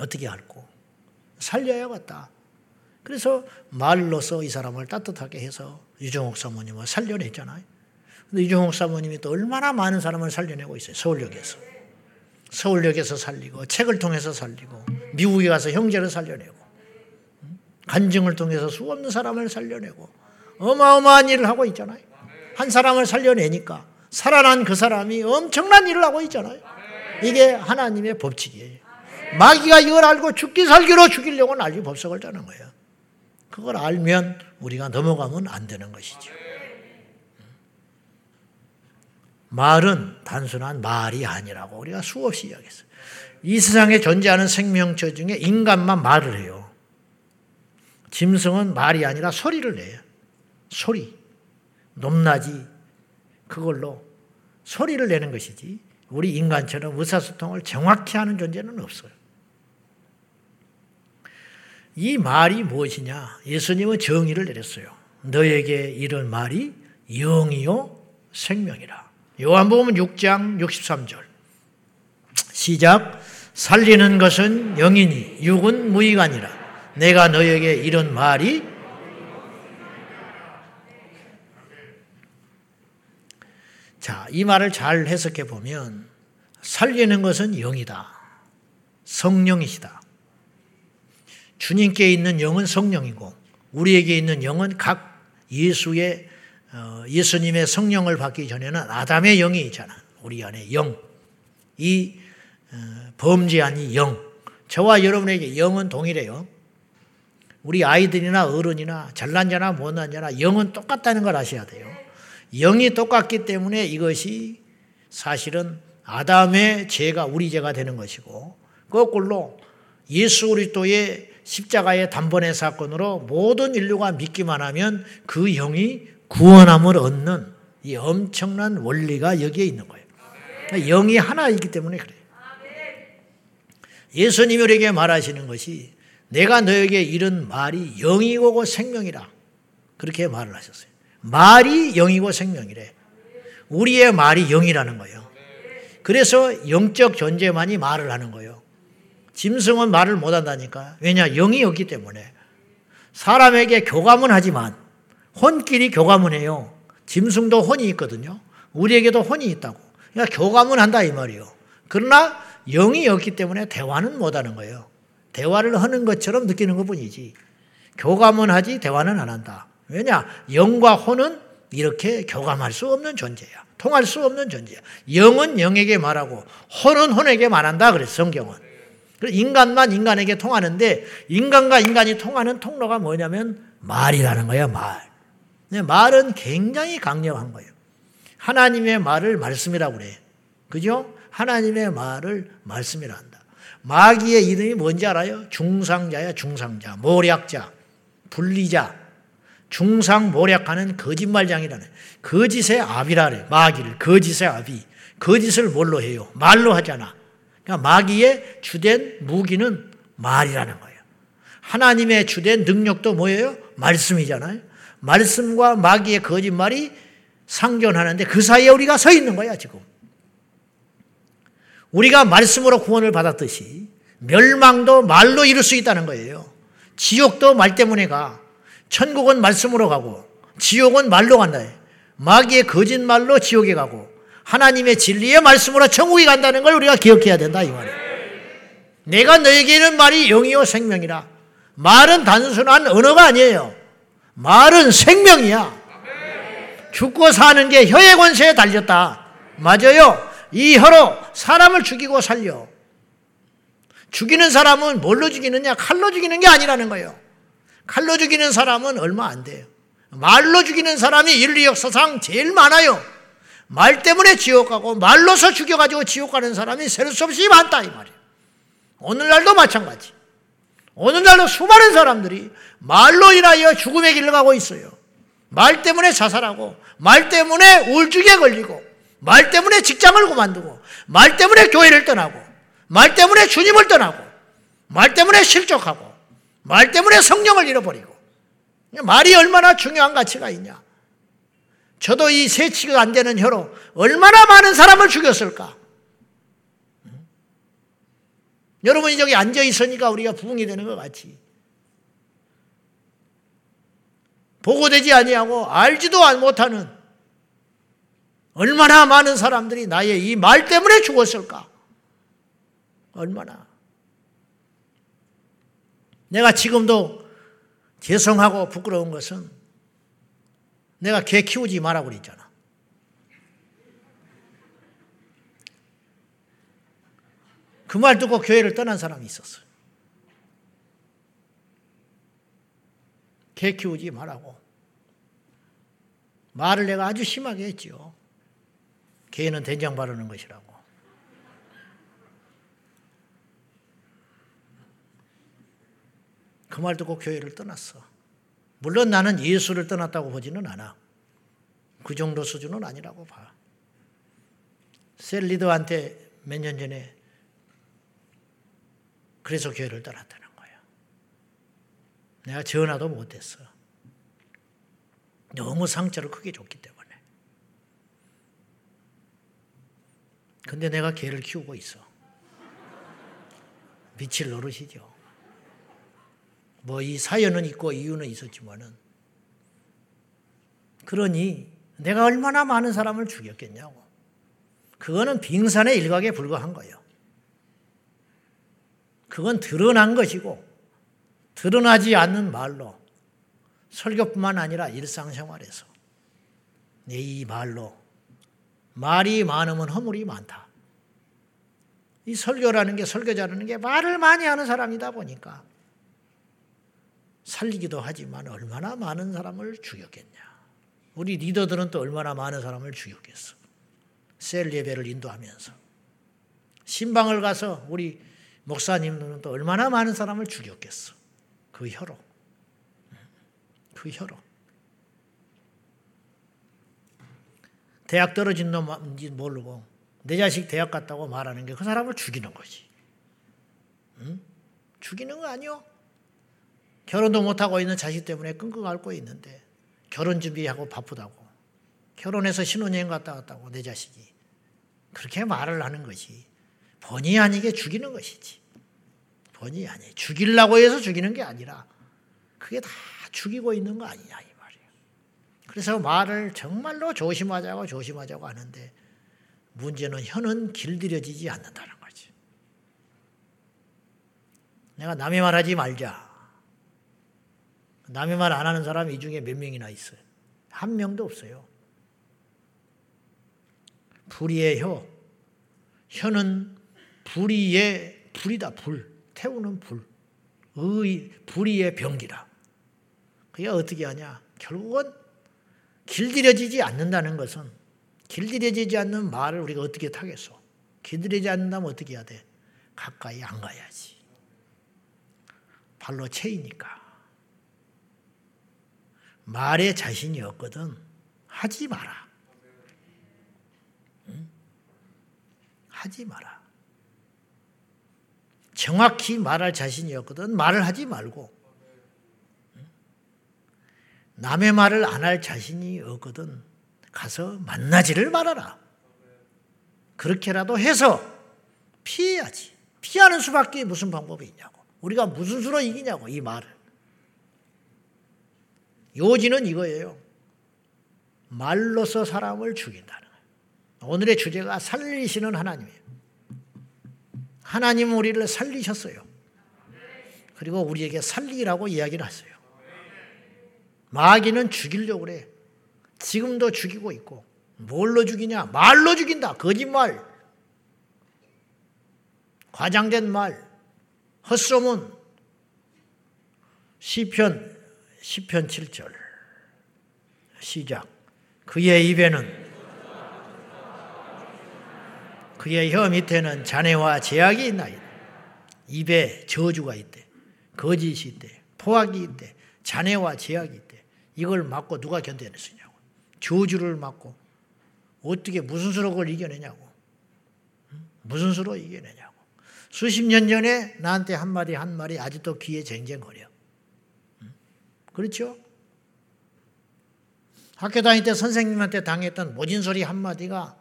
어떻게 할고 살려야겠다. 그래서 말로서 이 사람을 따뜻하게 해서 유정옥 사모님을 살려냈잖아요. 근데 이종옥 사모님이 또 얼마나 많은 사람을 살려내고 있어요. 서울역에서. 서울역에서 살리고, 책을 통해서 살리고, 미국에 가서 형제를 살려내고, 간증을 통해서 수없는 사람을 살려내고, 어마어마한 일을 하고 있잖아요. 한 사람을 살려내니까 살아난 그 사람이 엄청난 일을 하고 있잖아요. 이게 하나님의 법칙이에요. 마귀가 이걸 알고 죽기 살기로 죽이려고 난리 법석을 짜는 거예요. 그걸 알면 우리가 넘어가면 안 되는 것이죠. 말은 단순한 말이 아니라고 우리가 수없이 이야기했어요. 이 세상에 존재하는 생명체 중에 인간만 말을 해요. 짐승은 말이 아니라 소리를 내요. 소리. 높낮이. 그걸로 소리를 내는 것이지. 우리 인간처럼 의사소통을 정확히 하는 존재는 없어요. 이 말이 무엇이냐? 예수님은 정의를 내렸어요. 너에게 이런 말이 영이요 생명이라. 요한복음 6장 63절. 시작. 살리는 것은 영이니 육은 무익아니라. 내가 너에게 이런 말이 자, 이 말을 잘 해석해 보면 살리는 것은 영이다. 성령이시다. 주님께 있는 영은 성령이고 우리에게 있는 영은 각 예수의 어, 예수님의 성령을 받기 전에는 아담의 영이 있잖아. 우리 안에 영. 이 어, 범죄한 이 영. 저와 여러분에게 영은 동일해요. 우리 아이들이나 어른이나 잘난 자나 못난 자나 영은 똑같다는 걸 아셔야 돼요. 영이 똑같기 때문에 이것이 사실은 아담의 죄가 우리 죄가 되는 것이고 거꾸로 예수 그리스도의 십자가의 단번의 사건으로 모든 인류가 믿기만 하면 그 영이 구원함을 얻는 이 엄청난 원리가 여기에 있는 거예요. 영이 하나이기 때문에 그래요. 예수님이 우리에게 말하시는 것이 내가 너에게 이른 말이 영이고 생명이라. 그렇게 말을 하셨어요. 말이 영이고 생명이래. 우리의 말이 영이라는 거예요. 그래서 영적 존재만이 말을 하는 거예요. 짐승은 말을 못 한다니까. 왜냐? 영이 없기 때문에. 사람에게 교감은 하지만 혼끼리 교감은 해요. 짐승도 혼이 있거든요. 우리에게도 혼이 있다고. 그러니까 교감은 한다 이 말이요. 그러나 영이 없기 때문에 대화는 못 하는 거예요. 대화를 하는 것처럼 느끼는 것 뿐이지. 교감은 하지 대화는 안 한다. 왜냐? 영과 혼은 이렇게 교감할 수 없는 존재야. 통할 수 없는 존재야. 영은 영에게 말하고 혼은 혼에게 말한다. 그랬어, 성경은. 인간만 인간에게 통하는데 인간과 인간이 통하는 통로가 뭐냐면 말이라는 거야, 말. 말은 굉장히 강력한 거예요. 하나님의 말을 말씀이라고 그래. 그죠? 하나님의 말을 말씀이라 한다. 마귀의 이름이 뭔지 알아요? 중상자야, 중상자. 모략자, 분리자. 중상 모략하는 거짓말장이라는 거짓의 그래. 마귀를 거짓의 압이. 거짓을 뭘로 해요? 말로 하잖아. 그러니까 마귀의 주된 무기는 말이라는 거예요. 하나님의 주된 능력도 뭐예요? 말씀이잖아요. 말씀과 마귀의 거짓말이 상존하는데 그 사이에 우리가 서 있는 거야, 지금. 우리가 말씀으로 구원을 받았듯이 멸망도 말로 이룰 수 있다는 거예요. 지옥도 말 때문에 가. 천국은 말씀으로 가고 지옥은 말로 간다. 마귀의 거짓말로 지옥에 가고 하나님의 진리의 말씀으로 천국에 간다는 걸 우리가 기억해야 된다 이 말이에요. 내가 너에게 는 말이 영이요 생명이라. 말은 단순한 언어가 아니에요. 말은 생명이야. 죽고 사는 게 혀의 권세에 달렸다. 맞아요. 이 혀로 사람을 죽이고 살려. 죽이는 사람은 뭘로 죽이느냐? 칼로 죽이는 게 아니라는 거예요. 칼로 죽이는 사람은 얼마 안 돼요. 말로 죽이는 사람이 인류 역사상 제일 많아요. 말 때문에 지옥 가고 말로서 죽여가지고 지옥 가는 사람이 셀 수 없이 많다 이 말이에요. 오늘날도 마찬가지. 오늘날도 수많은 사람들이 말로 인하여 죽음의 길을 가고 있어요. 말 때문에 자살하고 말 때문에 우울증에 걸리고 말 때문에 직장을 그만두고 말 때문에 교회를 떠나고 말 때문에 주님을 떠나고 말 때문에 실족하고 말 때문에 성령을 잃어버리고 말이 얼마나 중요한 가치가 있냐. 저도 이 세치가 안 되는 혀로 얼마나 많은 사람을 죽였을까? 여러분이 저기 앉아 있으니까 우리가 부흥이 되는 것 같이. 보고 되지 아니하고 알지도 못하는 얼마나 많은 사람들이 나의 이 말 때문에 죽었을까? 얼마나. 내가 지금도 죄송하고 부끄러운 것은 내가 개 키우지 마라 그랬잖아. 그 말 듣고 교회를 떠난 사람이 있었어. 개 키우지 말라고. 말을 내가 아주 심하게 했지요. 개는 된장 바르는 것이라고. 그 말 듣고 교회를 떠났어. 물론 나는 예수를 떠났다고 보지는 않아. 그 정도 수준은 아니라고 봐. 셀리더한테 몇 년 전에 그래서 교회를 떠났다는 거야. 내가 전화도 못했어. 너무 상처를 크게 줬기 때문에. 근데 내가 개를 키우고 있어. 미칠 노릇이죠. 뭐 이 사연은 있고 이유는 있었지만은 그러니 내가 얼마나 많은 사람을 죽였겠냐고. 그거는 빙산의 일각에 불과한 거예요. 그건 드러난 것이고 드러나지 않는 말로 설교뿐만 아니라 일상생활에서 내 이 말로 말이 많으면 허물이 많다. 이 설교라는 게 설교자라는 게 말을 많이 하는 사람이다 보니까 살리기도 하지만 얼마나 많은 사람을 죽였겠냐. 우리 리더들은 또 얼마나 많은 사람을 죽였겠어. 셀 예배를 인도하면서 신방을 가서 우리 목사님들은 또 얼마나 많은 사람을 죽였겠어. 그 혀로. 그 혀로. 대학 떨어진 놈인지 모르고 내 자식 대학 갔다고 말하는 게 그 사람을 죽이는 거지. 응? 죽이는 거 아니요? 결혼도 못하고 있는 자식 때문에 끙끙 앓고 있는데 결혼 준비하고 바쁘다고. 결혼해서 신혼여행 갔다 왔다고 내 자식이. 그렇게 말을 하는 것이 본의 아니게 죽이는 것이지. 본의 아니. 죽이려고 해서 죽이는 게 아니라 그게 다 죽이고 있는 거 아니냐 이 말이에요. 그래서 말을 정말로 조심하자고 조심하자고 하는데 문제는 혀는 길들여지지 않는다는 거지. 내가 남의 말 하지 말자. 남의 말 안 하는 사람이 이 중에 몇 명이나 있어요. 한 명도 없어요. 불의의 혀. 혀는 불의의 불이다, 불. 태우는 불. 의, 불의의 병기라. 그게 어떻게 하냐? 결국은 길들여지지 않는다는 것은 길들여지지 않는 말을 우리가 어떻게 타겠어? 길들여지지 않는다면 어떻게 해야 돼? 가까이 안 가야지. 발로 채이니까. 말에 자신이 없거든. 하지 마라. 응? 하지 마라. 정확히 말할 자신이 없거든. 말을 하지 말고. 남의 말을 안 할 자신이 없거든. 가서 만나지를 말아라. 그렇게라도 해서 피해야지. 피하는 수밖에 무슨 방법이 있냐고. 우리가 무슨 수로 이기냐고, 이 말을. 요지는 이거예요. 말로서 사람을 죽인다는 거예요. 오늘의 주제가 살리시는 하나님이에요. 하나님은 우리를 살리셨어요. 그리고 우리에게 살리라고 이야기를 하세요. 마귀는 죽이려고 그래. 지금도 죽이고 있고. 뭘로 죽이냐? 말로 죽인다. 거짓말. 과장된 말. 헛소문. 시편 10편 7절. 시작. 그의 입에는 그의 혀 밑에는 잔해와 제약이 있나이다. 입에 저주가 있대. 거짓이 있대. 포악이 있대. 잔해와 제약이 있대. 이걸 맞고 누가 견뎌낼 수 있냐고. 저주를 맞고 어떻게 무슨 수로 그걸 이겨내냐고. 무슨 수로 이겨내냐고. 수십 년 전에 나한테 한마디 한마디 아직도 귀에 쟁쟁거려. 그렇죠? 학교 다닐 때 선생님한테 당했던 모진 소리 한마디가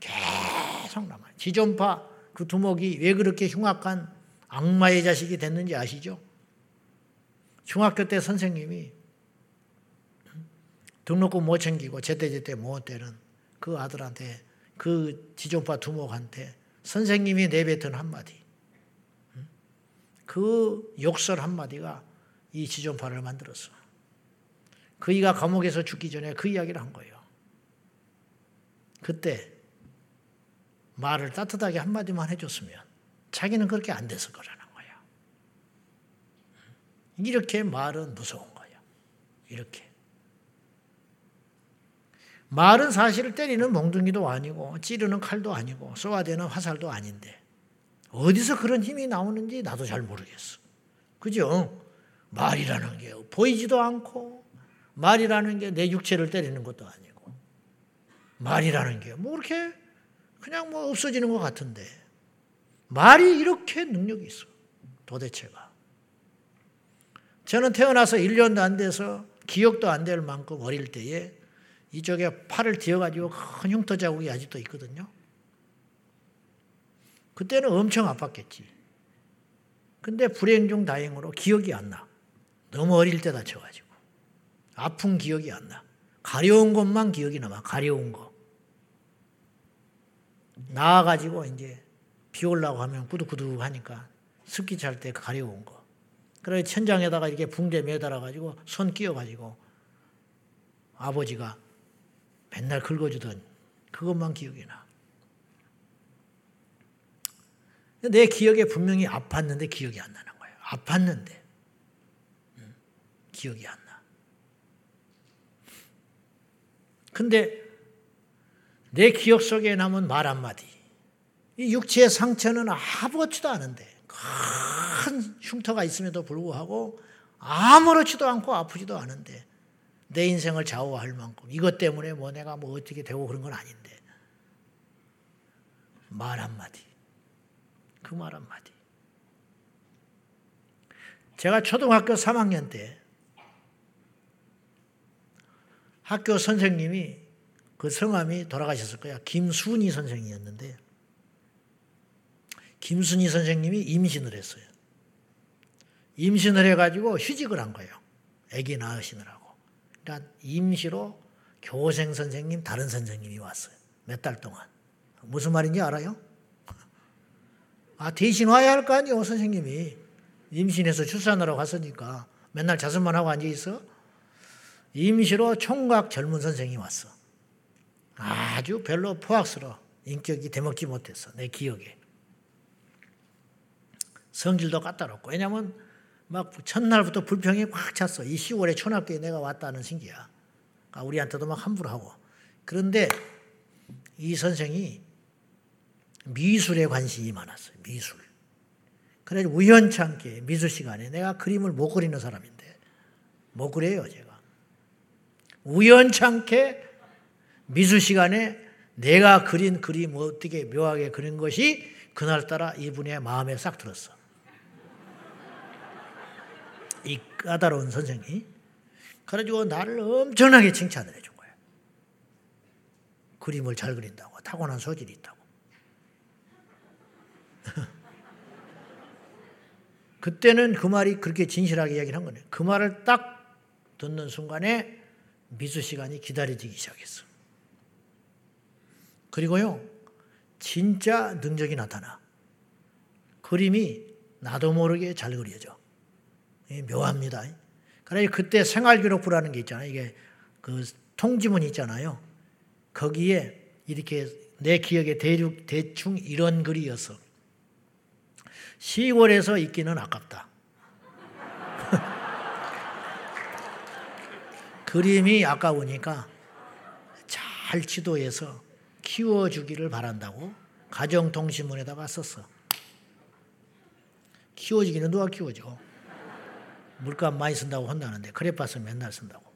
계속 남아요. 지존파 그 두목이 왜 그렇게 흉악한 악마의 자식이 됐는지 아시죠? 중학교 때 선생님이 등록금 못 챙기고 제때제때 못 때는 그 아들한테 그 지존파 두목한테 선생님이 내뱉은 한마디 그 욕설 한마디가 이 지존파를 만들었어. 그이가 감옥에서 죽기 전에 그 이야기를 한 거예요. 그때 말을 따뜻하게 한마디만 해줬으면 자기는 그렇게 안 됐을 거라는 거야. 이렇게 말은 무서운 거야. 이렇게. 말은 사실을 때리는 몽둥이도 아니고 찌르는 칼도 아니고 쏘아대는 화살도 아닌데 어디서 그런 힘이 나오는지 나도 잘 모르겠어. 그죠? 말이라는 게 보이지도 않고 말이라는 게 내 육체를 때리는 것도 아니고 말이라는 게 뭐 그렇게 그냥 뭐 없어지는 것 같은데 말이 이렇게 능력이 있어 도대체가 저는 태어나서 1년도 안 돼서 기억도 안 될 만큼 어릴 때에 이쪽에 팔을 뒤어가지고 큰 흉터 자국이 아직도 있거든요. 그때는 엄청 아팠겠지. 근데 불행 중 다행으로 기억이 안 나. 너무 어릴 때 다쳐가지고. 아픈 기억이 안 나. 가려운 것만 기억이 남아. 가려운 거. 나와가지고 이제 비 올라고 하면 꾸덕꾸덕 하니까 습기 찰 때 가려운 거. 그래 천장에다가 이렇게 붕대 매달아가지고 손 끼워가지고 아버지가 맨날 긁어주던 그것만 기억이 나. 내 기억에 분명히 아팠는데 기억이 안 나는 거예요. 아팠는데 기억이 안 나. 근데 내 기억 속에 남은 말 한마디. 이 육체의 상처는 아무렇지도 않은데 큰 흉터가 있음에도 불구하고 아무렇지도 않고 아프지도 않은데 내 인생을 좌우할 만큼 이것 때문에 뭐 내가 뭐 어떻게 되고 그런 건 아닌데 말 한마디 그 말 한마디 제가 초등학교 3학년 때 학교 선생님이 그 성함이 돌아가셨을 거야. 김순희 선생이었는데 김순희 선생님이 임신을 했어요. 임신을 해가지고 휴직을 한 거예요. 아기 낳으시느라고. 그러니까 임시로 교생 선생님, 다른 선생님이 왔어요. 몇 달 동안. 무슨 말인지 알아요? 아, 대신 와야 할 거 아니에요, 선생님이. 임신해서 출산하러 갔으니까 맨날 자습만 하고 앉아있어? 임시로 총각 젊은 선생이 왔어. 아주 별로 포악스러워. 인격이 대먹지 못했어. 내 기억에. 성질도 까다롭고. 왜냐면 막 첫날부터 불평이 꽉 찼어. 이 10월에 초등학교에 내가 왔다는 신기야. 그러니까 우리한테도 막 함부로 하고. 그런데 이 선생이 미술에 관심이 많았어요. 미술. 그래서 우연찮게 미술 시간에 내가 그림을 못 그리는 사람인데 못 그려요 제가. 우연찮게 미술 시간에 내가 그린 그림 어떻게 묘하게 그린 것이 그날따라 이분의 마음에 싹 들었어. 이 까다로운 선생이. 그래가지고 나를 엄청나게 칭찬을 해준 거예요. 그림을 잘 그린다고, 타고난 소질이 있다고. 그때는 그 말이 그렇게 진실하게 이야기를 한 거네. 그 말을 딱 듣는 순간에 미수 시간이 기다려지기 시작했어. 그리고요, 진짜 능력이 나타나. 그림이 나도 모르게 잘 그려져. 묘합니다. 그래 그때 생활기록부라는 게 있잖아요. 이게 그 통지문 있잖아요. 거기에 이렇게 내 기억에 대륙, 대충 이런 글이었어. 시골에서 있기는 아깝다. 그림이 아까우니까 잘 지도해서 키워주기를 바란다고 가정통신문에다가 썼어. 키워주기는 누가 키워줘? 물값 많이 쓴다고 혼나는데 크레파스 맨날 쓴다고.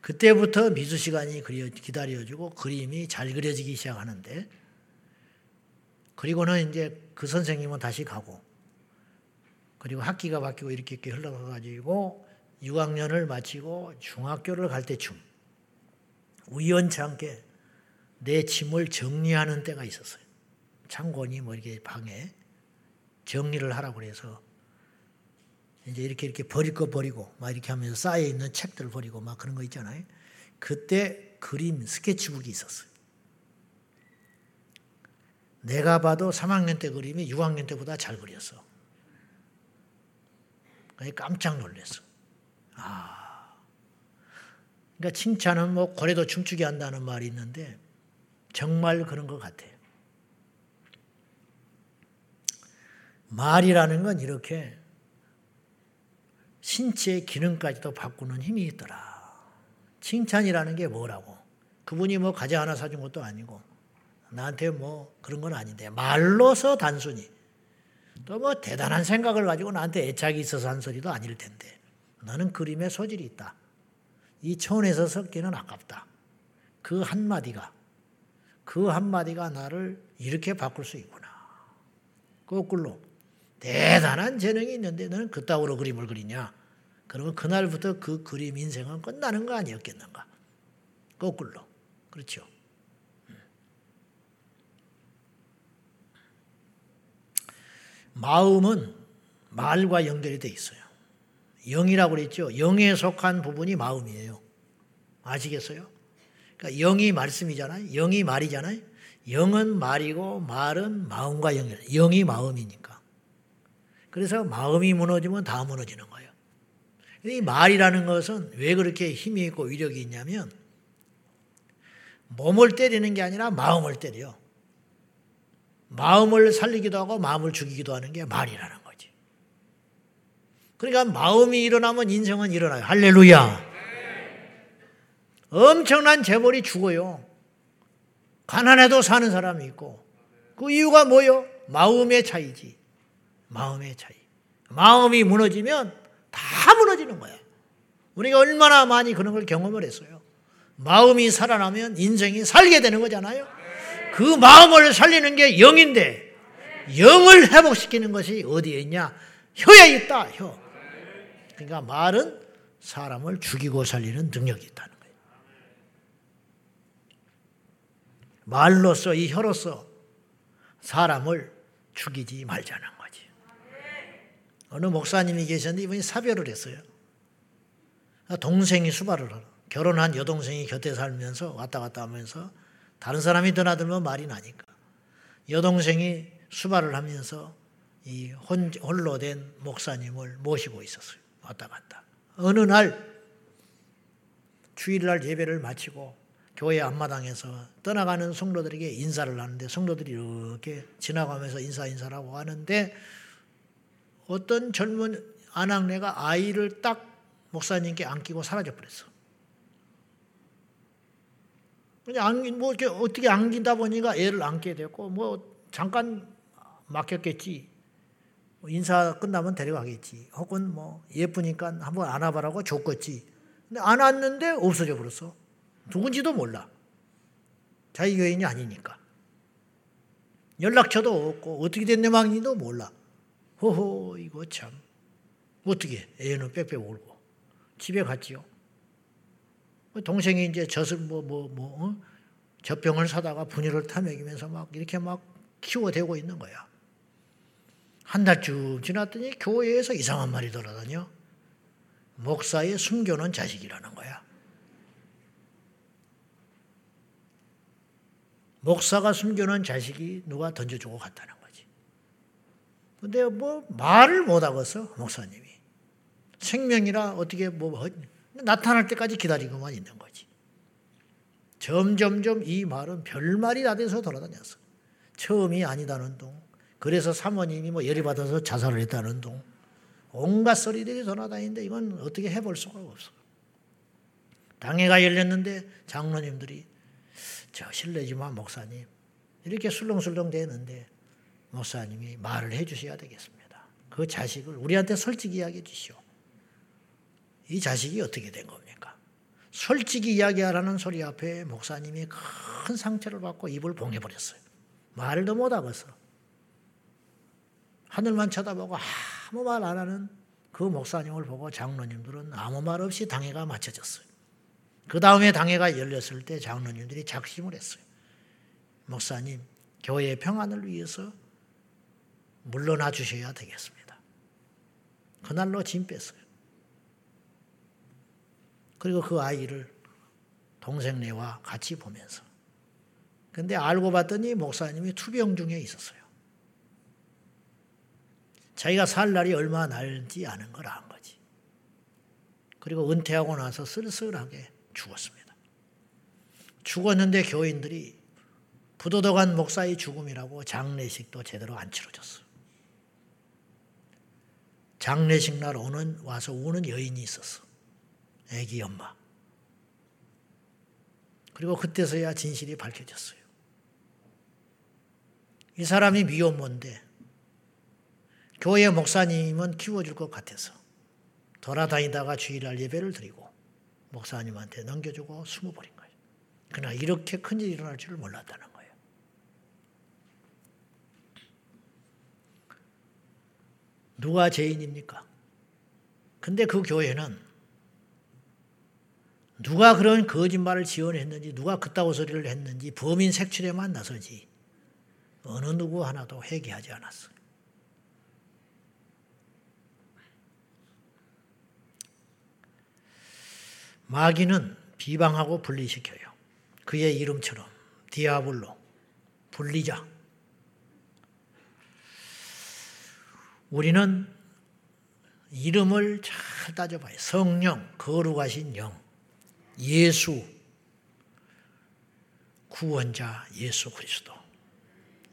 그때부터 미술 시간이 기다려주고 그림이 잘 그려지기 시작하는데 그리고는 이제 그 선생님은 다시 가고 그리고 학기가 바뀌고 이렇게 이렇게 흘러가가지고 6학년을 마치고 중학교를 갈 때쯤 우연치 않게 내 짐을 정리하는 때가 있었어요. 창고니 뭐 이렇게 방에 정리를 하라고 그래서 이제 이렇게 이렇게 버릴 거 버리고 막 이렇게 하면서 쌓여 있는 책들 버리고 막 그런 거 있잖아요. 그때 그림 스케치북이 있었어요. 내가 봐도 3학년 때 그림이 6학년 때보다 잘 그렸어. 깜짝 놀랐어. 아. 그러니까 칭찬은 뭐 고래도 춤추게 한다는 말이 있는데 정말 그런 것 같아요. 말이라는 건 이렇게 신체의 기능까지도 바꾸는 힘이 있더라. 칭찬이라는 게 뭐라고? 그분이 뭐 과자 하나 사준 것도 아니고 나한테 뭐 그런 건 아닌데 말로서 단순히 또 뭐 대단한 생각을 가지고 나한테 애착이 있어서 한 소리도 아닐 텐데 너는 그림에 소질이 있다. 이 천에서 섞기는 아깝다. 그 한마디가 그 한마디가 나를 이렇게 바꿀 수 있구나. 거꾸로 대단한 재능이 있는데 너는 그따구로 그림을 그리냐? 그러면 그날부터 그 그림 인생은 끝나는 거 아니었겠는가? 거꾸로. 그렇죠. 마음은 말과 연결이 돼 있어요. 영이라고 그랬죠. 영에 속한 부분이 마음이에요. 아시겠어요? 그러니까 영이 말씀이잖아요. 영이 말이잖아요. 영은 말이고 말은 마음과 연결. 영이 마음이니까. 그래서 마음이 무너지면 다 무너지는 거예요. 이 말이라는 것은 왜 그렇게 힘이 있고 위력이 있냐면 몸을 때리는 게 아니라 마음을 때려. 마음을 살리기도 하고 마음을 죽이기도 하는 게 말이라는 거지. 그러니까 마음이 일어나면 인생은 일어나요. 할렐루야. 엄청난 재벌이 죽어요. 가난해도 사는 사람이 있고 그 이유가 뭐요? 마음의 차이지. 마음의 차이. 마음이 무너지면 다 무너지는 거야. 우리가 얼마나 많이 그런 걸 경험을 했어요. 마음이 살아나면 인생이 살게 되는 거잖아요. 그 마음을 살리는 게 영인데 영을 회복시키는 것이 어디에 있냐? 혀에 있다. 혀. 그러니까 말은 사람을 죽이고 살리는 능력이 있다는 거예요. 말로써 이 혀로서 사람을 죽이지 말자는 거지. 어느 목사님이 계셨는데 이분이 사별을 했어요. 동생이 수발을 하러 결혼한 여동생이 곁에 살면서 왔다 갔다 하면서 다른 사람이 드나들면 말이 나니까 여동생이 수발을 하면서 이 홀로 된 목사님을 모시고 있었어요. 왔다 갔다. 어느 날 주일날 예배를 마치고 교회 앞마당에서 떠나가는 성도들에게 인사를 하는데 성도들이 이렇게 지나가면서 인사 인사라고 하는데 어떤 젊은 아낙네가 아이를 딱 목사님께 안기고 사라져 버렸어. 그냥 안, 뭐 이렇게 어떻게 안긴다 보니까 애를 안게 됐고 뭐 잠깐 맡겼겠지. 뭐 인사 끝나면 데려가겠지. 혹은 뭐 예쁘니까 한번 안아봐라고 줬겠지. 근데 안았는데 없어져 버렸어. 누군지도 몰라. 자기 교인이 아니니까. 연락처도 없고 어떻게 됐내 망인지도 몰라. 호호 이거 참 어떻게 애는 빽빽 울고 집에 갔지요. 동생이 이제 젖을 뭐뭐 뭐, 어? 젖병을 사다가 분유를 타먹이면서 막 이렇게 막 키워대고 있는 거야. 한 달쯤 지났더니 교회에서 이상한 말이 돌아다녀. 목사의 숨겨놓은 자식이라는 거야. 목사가 숨겨놓은 자식이 누가 던져주고 갔다는 거지. 근데 뭐 말을 못하겠어, 목사님이. 생명이라 어떻게 뭐 나타날 때까지 기다리고만 있는 거지. 점점점 이 말은 별말이 다 돼서 돌아다녔어. 처음이 아니다는 동. 그래서 사모님이 뭐 열이 받아서 자살을 했다는 동. 온갖 소리들이 돌아다니는데 이건 어떻게 해볼 수가 없어. 당회가 열렸는데 장로님들이 저 실례지만 목사님 이렇게 술렁술렁 되는데 목사님이 말을 해 주셔야 되겠습니다. 그 자식을 우리한테 솔직히 이야기해 주시오. 이 자식이 어떻게 된 겁니까? 솔직히 이야기하라는 소리 앞에 목사님이 큰 상처를 받고 입을 봉해버렸어요. 말도 못하겠어. 하늘만 쳐다보고 아무 말 안 하는 그 목사님을 보고 장로님들은 아무 말 없이 당회가 맞춰졌어요. 그 다음에 당회가 열렸을 때 장로님들이 작심을 했어요. 목사님, 교회의 평안을 위해서 물러나 주셔야 되겠습니다. 그날로 짐 뺐어요. 그리고 그 아이를 동생네와 같이 보면서. 근데 알고 봤더니 목사님이 투병 중에 있었어요. 자기가 살 날이 얼마 날지 아는 걸안 거지. 그리고 은퇴하고 나서 쓸쓸하게 죽었습니다. 죽었는데 교인들이 부도덕한 목사의 죽음이라고 장례식도 제대로 안 치러졌어. 장례식 날 오는 와서 우는 여인이 있었어. 애기 엄마. 그리고 그때서야 진실이 밝혀졌어요. 이 사람이 미혼모인데 교회 목사님은 키워줄 것 같아서 돌아다니다가 주일날 예배를 드리고 목사님한테 넘겨주고 숨어버린 거예요. 그러나 이렇게 큰 일이 일어날 줄을 몰랐다는 거예요. 누가 죄인입니까? 근데 그 교회는 누가 그런 거짓말을 지원했는지, 누가 그따구 소리를 했는지 범인 색출에만 나서지 어느 누구 하나도 회개하지 않았어요. 마귀는 비방하고 분리시켜요. 그의 이름처럼 디아블로 분리자. 우리는 이름을 잘 따져봐요. 성령, 거룩하신 영. 예수, 구원자 예수 그리스도.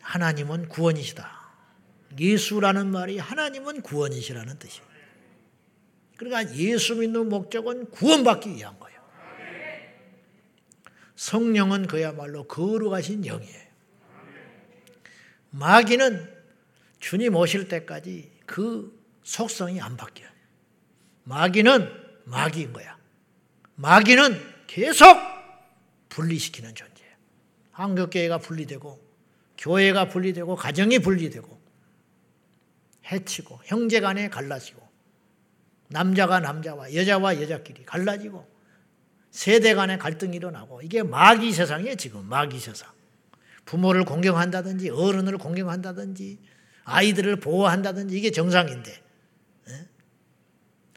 하나님은 구원이시다. 예수라는 말이 하나님은 구원이시라는 뜻이에요. 그러니까 예수 믿는 목적은 구원받기 위한 거예요. 성령은 그야말로 거룩하신 영이에요. 마귀는 주님 오실 때까지 그 속성이 안 바뀌어요. 마귀는 마귀인 거야. 마귀는 계속 분리시키는 존재예요. 한국교회가 분리되고 교회가 분리되고 가정이 분리되고 해치고 형제 간에 갈라지고 남자가 남자와 여자와 여자끼리 갈라지고 세대 간의 갈등이 일어나고 이게 마귀 세상이에요 지금 마귀 세상 부모를 공경한다든지 어른을 공경한다든지 아이들을 보호한다든지 이게 정상인데 예?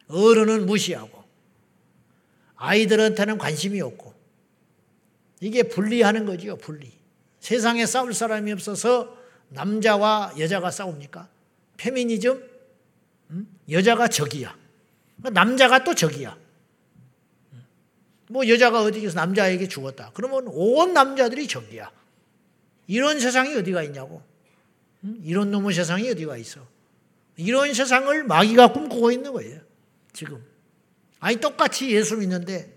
어른은 무시하고 아이들한테는 관심이 없고 이게 분리하는 거지요 분리 세상에 싸울 사람이 없어서 남자와 여자가 싸웁니까? 페미니즘? 여자가 적이야. 남자가 또 적이야. 뭐 여자가 어디에서 남자에게 죽었다. 그러면 온 남자들이 적이야. 이런 세상이 어디가 있냐고. 이런 놈의 세상이 어디가 있어. 이런 세상을 마귀가 꿈꾸고 있는 거예요. 지금. 아니 똑같이 예수 믿는데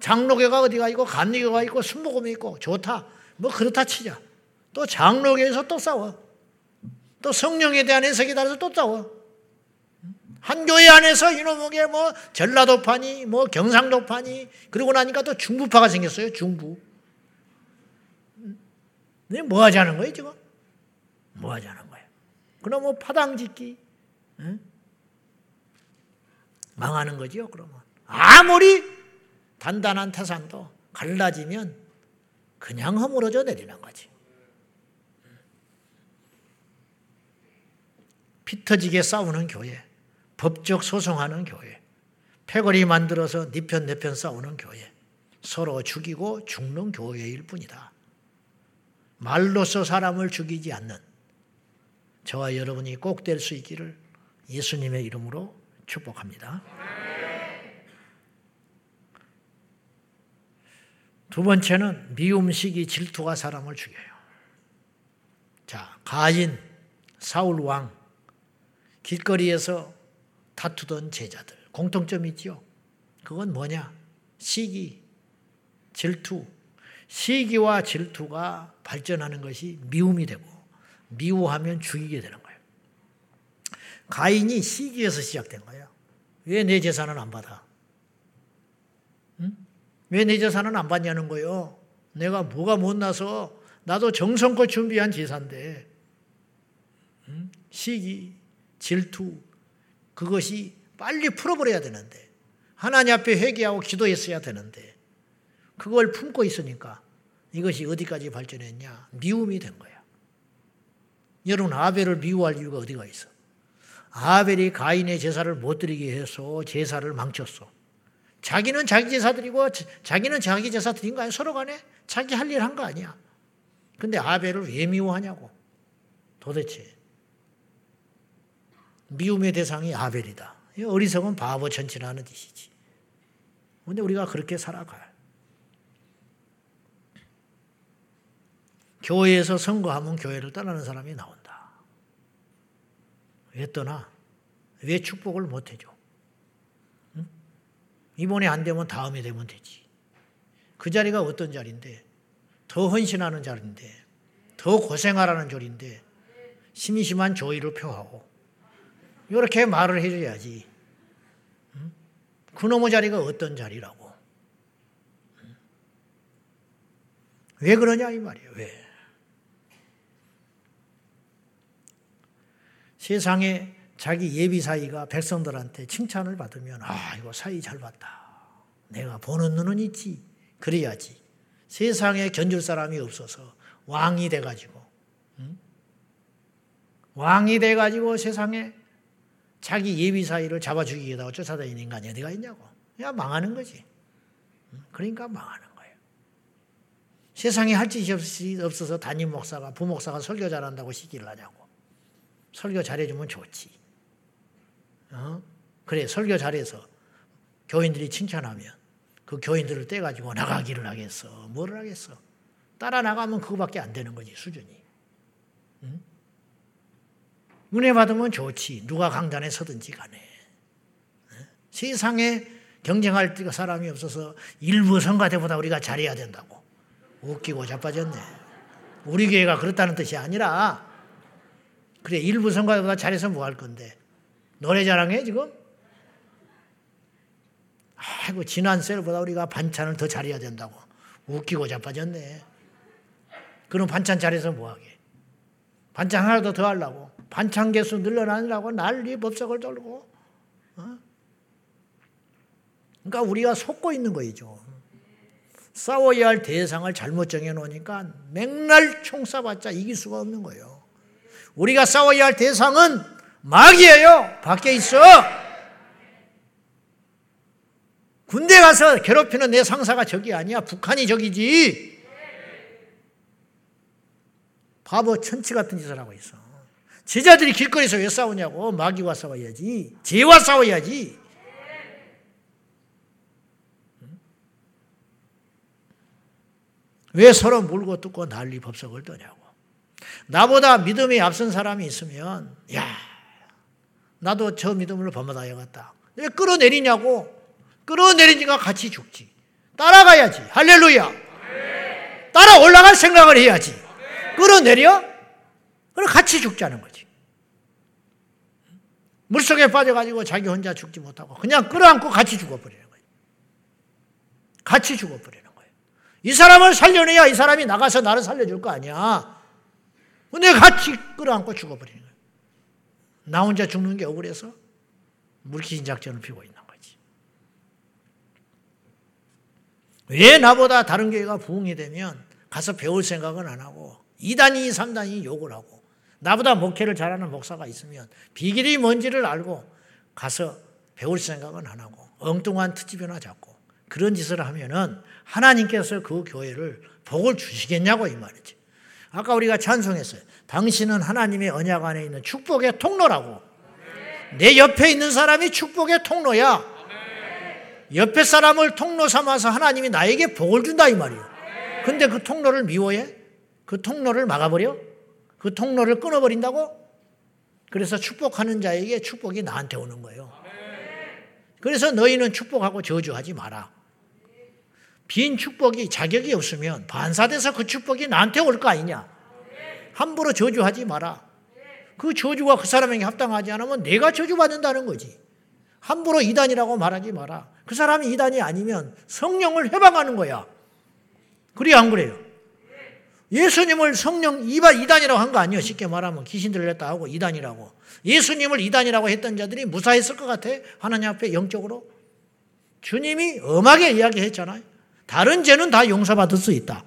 장로교가 어디가 있고 감리교가 있고 순복음이 있고 좋다. 뭐 그렇다 치자. 또 장로교에서 또 싸워. 또 성령에 대한 해석에 따라서 또 싸워. 한 교회 안에서 이놈에게 뭐 전라도파니 뭐 경상도파니 그러고 나니까 또 중부파가 생겼어요. 중부. 네, 뭐 하자는 거예요 지금? 뭐 하자는 거예요? 그럼 뭐 파당 짓기 응? 망하는 거지요. 그러면 아무리 단단한 태산도 갈라지면 그냥 허물어져 내리는 거지. 피 터지게 싸우는 교회. 법적 소송하는 교회, 패거리 만들어서 네 내편 싸우는 교회, 서로 죽이고 죽는 교회일 뿐이다. 말로써 사람을 죽이지 않는 저와 여러분이 꼭 될 수 있기를 예수님의 이름으로 축복합니다. 두 번째는 미움식이 질투가 사람을 죽여요. 자, 가인, 사울 왕, 길거리에서 다투던 제자들. 공통점이 있죠. 그건 뭐냐? 시기, 질투. 시기와 질투가 발전하는 것이 미움이 되고 미워하면 죽이게 되는 거예요. 가인이 시기에서 시작된 거예요. 왜 내 재산을 안 받아? 응? 왜내 재산을 안 받냐는 거예요. 내가 뭐가 못나서 나도 정성껏 준비한 제사인데 응? 시기, 질투, 그것이 빨리 풀어버려야 되는데 하나님 앞에 회개하고 기도했어야 되는데 그걸 품고 있으니까 이것이 어디까지 발전했냐? 미움이 된 거야. 여러분 아벨을 미워할 이유가 어디가 있어? 아벨이 가인의 제사를 못 드리게 해서 제사를 망쳤어. 자기는 자기 제사 드리고 자기는 자기 제사 드린 거 아니야? 서로 간에 자기 할 일 한 거 아니야. 근데 아벨을 왜 미워하냐고. 도대체. 미움의 대상이 아벨이다. 어리석은 바보 천치라는 뜻이지. 근데 우리가 그렇게 살아가요. 교회에서 선거하면 교회를 떠나는 사람이 나온다. 왜 떠나? 왜 축복을 못 해줘? 응? 이번에 안 되면 다음에 되면 되지. 그 자리가 어떤 자리인데, 더 헌신하는 자리인데, 더 고생하라는 자리인데, 심심한 조의를 표하고, 이렇게 말을 해줘야지. 그놈의 자리가 어떤 자리라고. 왜 그러냐 이 말이에요. 왜? 세상에 자기 예비 사이가 백성들한테 칭찬을 받으면 아 이거 사이 잘 봤다. 내가 보는 눈은 있지. 그래야지. 세상에 견줄 사람이 없어서 왕이 돼가지고 응? 왕이 돼가지고 세상에 자기 예비 사이를 잡아 죽이겠다고 쫓아다니는 인간이 어디가 있냐고. 야, 망하는 거지. 그러니까 망하는 거예요. 세상에 할 짓이 없어서 담임 목사가, 부목사가 설교 잘한다고 시기를 하냐고. 설교 잘해주면 좋지. 어? 그래, 설교 잘해서 교인들이 칭찬하면 그 교인들을 떼가지고 나가기를 하겠어. 뭐를 하겠어. 따라 나가면 그거밖에 안 되는 거지, 수준이. 응? 은혜 받으면 좋지. 누가 강단에 서든지 간에. 세상에 경쟁할 사람이 없어서 일부 성가대보다 우리가 잘해야 된다고. 웃기고 자빠졌네. 우리 교회가 그렇다는 뜻이 아니라 그래 일부 성가보다 잘해서 뭐 할 건데 노래 자랑해 지금? 아이고 지난 셀보다 우리가 반찬을 더 잘해야 된다고 웃기고 자빠졌네. 그럼 반찬 잘해서 뭐 하게? 반찬 하나 더 하려고 반찬 개수 늘려나느라고 난리 법석을 돌고 어? 그러니까 우리가 속고 있는 거이죠. 싸워야 할 대상을 잘못 정해놓으니까 맥날 총 쏴봤자 이길 수가 없는 거예요. 우리가 싸워야 할 대상은 마귀예요. 밖에 있어. 군대 가서 괴롭히는 내 상사가 적이 아니야. 북한이 적이지. 바보 천치 같은 짓을 하고 있어. 제자들이 길거리에서 왜 싸우냐고. 마귀와 싸워야지. 죄와 싸워야지. 왜 서로 물고 뜯고 난리 법석을 떠냐고. 나보다 믿음이 앞선 사람이 있으면, 야, 나도 저 믿음으로 범하다야겠다. 왜 끌어내리냐고. 끌어내리니까 같이 죽지. 따라가야지. 할렐루야. 따라 올라갈 생각을 해야지. 끌어내려? 그럼 같이 죽자는 거지. 물속에 빠져가지고 자기 혼자 죽지 못하고 그냥 끌어안고 같이 죽어버리는 거예요. 같이 죽어버리는 거예요. 이 사람을 살려내야 이 사람이 나가서 나를 살려줄 거 아니야. 근데 같이 끌어안고 죽어버리는 거예요. 나 혼자 죽는 게 억울해서 물귀신 작전을 피고 있는 거지. 왜 나보다 다른 교회가 부흥이 되면 가서 배울 생각은 안 하고 2단이 3단이 욕을 하고 나보다 목회를 잘하는 목사가 있으면 비결이 뭔지를 알고 가서 배울 생각은 안 하고 엉뚱한 트집이나 잡고 그런 짓을 하면은 하나님께서 그 교회를 복을 주시겠냐고 이 말이지. 아까 우리가 찬송했어요. 당신은 하나님의 언약 안에 있는 축복의 통로라고. 내 옆에 있는 사람이 축복의 통로야. 옆에 사람을 통로 삼아서 하나님이 나에게 복을 준다 이 말이에요. 근데 그 통로를 미워해? 그 통로를 막아버려? 그 통로를 끊어버린다고? 그래서 축복하는 자에게 축복이 나한테 오는 거예요. 그래서 너희는 축복하고 저주하지 마라. 빈 축복이 자격이 없으면 반사돼서 그 축복이 나한테 올 거 아니냐. 함부로 저주하지 마라. 그 저주가 그 사람에게 합당하지 않으면 내가 저주받는다는 거지. 함부로 이단이라고 말하지 마라. 그 사람이 이단이 아니면 성령을 해방하는 거야. 그래, 안 그래요? 예수님을 성령 이단이라고 한 거 아니에요. 쉽게 말하면 귀신 들렸다 하고 이단이라고. 예수님을 이단이라고 했던 자들이 무사했을 것 같아. 하나님 앞에 영적으로. 주님이 엄하게 이야기했잖아요. 다른 죄는 다 용서받을 수 있다.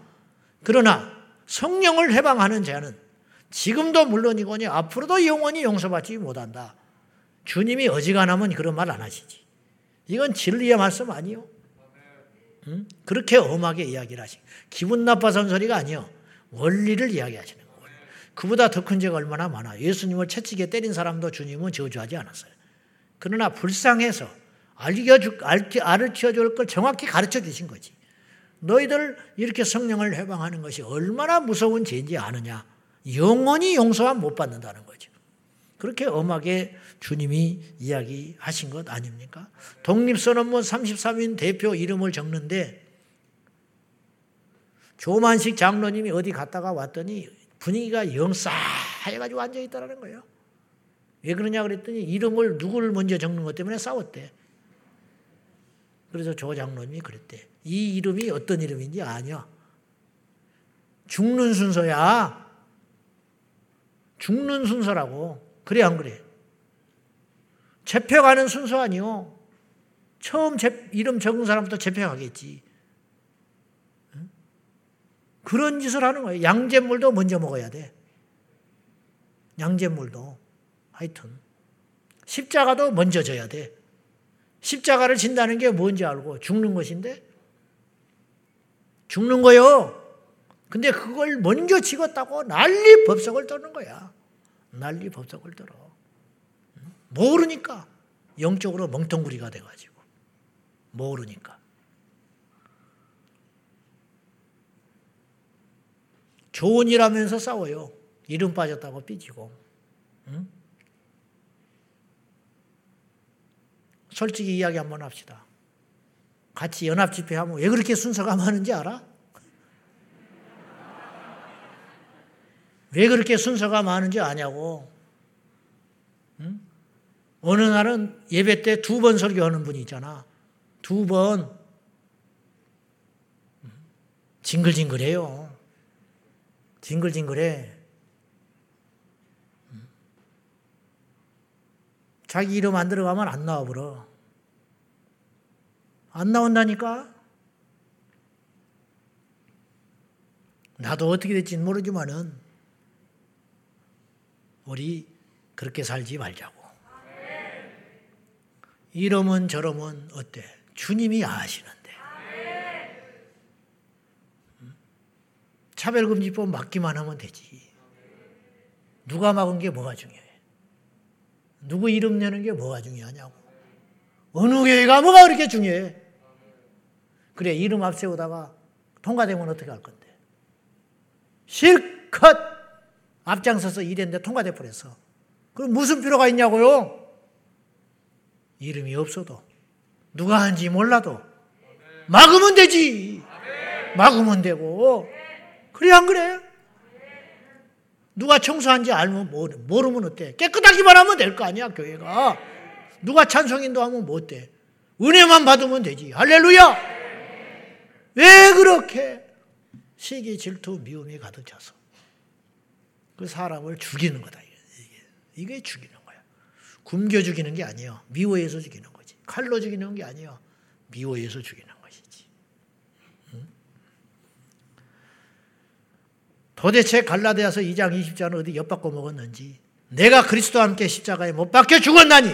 그러나 성령을 해방하는 죄는 지금도 물론이거니 앞으로도 영원히 용서받지 못한다. 주님이 어지간하면 그런 말 안 하시지. 이건 진리의 말씀 아니요. 응? 그렇게 엄하게 이야기를 하시. 기분 나빠서 한 소리가 아니요. 원리를 이야기하시는 거예요. 그보다 더 큰 죄가 얼마나 많아. 예수님을 채찍에 때린 사람도 주님은 저주하지 않았어요. 그러나 불쌍해서 알려주, 알을 치워줄 걸 정확히 가르쳐 주신 거지. 너희들 이렇게 성령을 해방하는 것이 얼마나 무서운 죄인지 아느냐. 영원히 용서만 못 받는다는 거죠. 그렇게 엄하게 주님이 이야기하신 것 아닙니까? 독립선언문 33인 대표 이름을 적는데 조만식 장로님이 어디 갔다가 왔더니 분위기가 영싸해가지고 앉아있다는 거예요. 왜 그러냐 그랬더니 이름을 누구를 먼저 적는 것 때문에 싸웠대. 그래서 조 장로님이 그랬대. 이 이름이 어떤 이름인지 아냐? 죽는 순서야. 죽는 순서라고. 그래, 안 그래? 재펴가는 순서 아니요. 처음 재, 이름 적은 사람부터 재펴가겠지. 그런 짓을 하는 거예요. 양잿물도 먼저 먹어야 돼. 양잿물도. 하여튼. 십자가도 먼저 져야 돼. 십자가를 진다는 게 뭔지 알고 죽는 것인데 죽는 거요. 근데 그걸 먼저 찍었다고 난리 법석을 떠는 거야. 난리 법석을 들어. 모르니까 영적으로 멍텅구리가 돼가지고 모르니까. 좋은 일 하면서 싸워요. 이름 빠졌다고 삐지고. 응? 솔직히 이야기 한번 합시다. 같이 연합 집회하면 왜 그렇게 순서가 많은지 알아? 왜 그렇게 순서가 많은지 아냐고. 응? 어느 날은 예배 때 두 번 설교하는 분이 있잖아. 두 번. 징글징글해요. 징글징글해. 자기 이름 안 들어가면 안 나와버려. 안 나온다니까? 나도 어떻게 될지는 모르지만은 우리 그렇게 살지 말자고. 이러면 저러면 어때? 주님이 아시는데. 차별금지법 막기만 하면 되지. 누가 막은 게 뭐가 중요해? 누구 이름 내는 게 뭐가 중요하냐고. 어느 교회가 뭐가 그렇게 중요해? 그래, 이름 앞세우다가 통과되면 어떻게 할 건데? 실컷 앞장서서 일했는데 통과돼 버렸어. 그럼 무슨 필요가 있냐고요? 이름이 없어도 누가 한지 몰라도 막으면 되지. 막으면 되고 그래 안 그래? 누가 청소한지 알면 모르면 어때? 깨끗하기만 하면 될 거 아니야 교회가. 누가 찬송인도 하면 뭐 어때? 은혜만 받으면 되지. 할렐루야. 왜 그렇게 시기 질투 미움이 가득 차서 그 사람을 죽이는 거다. 이게 이게 죽이는 거야. 굶겨 죽이는 게 아니에요. 미워해서 죽이는 거지. 칼로 죽이는 게 아니에요. 미워해서 죽이는 것이지. 도대체 갈라디아서 2장 20절은 어디 엿바꿔 먹었는지 내가 그리스도와 함께 십자가에 못 박혀 죽었나니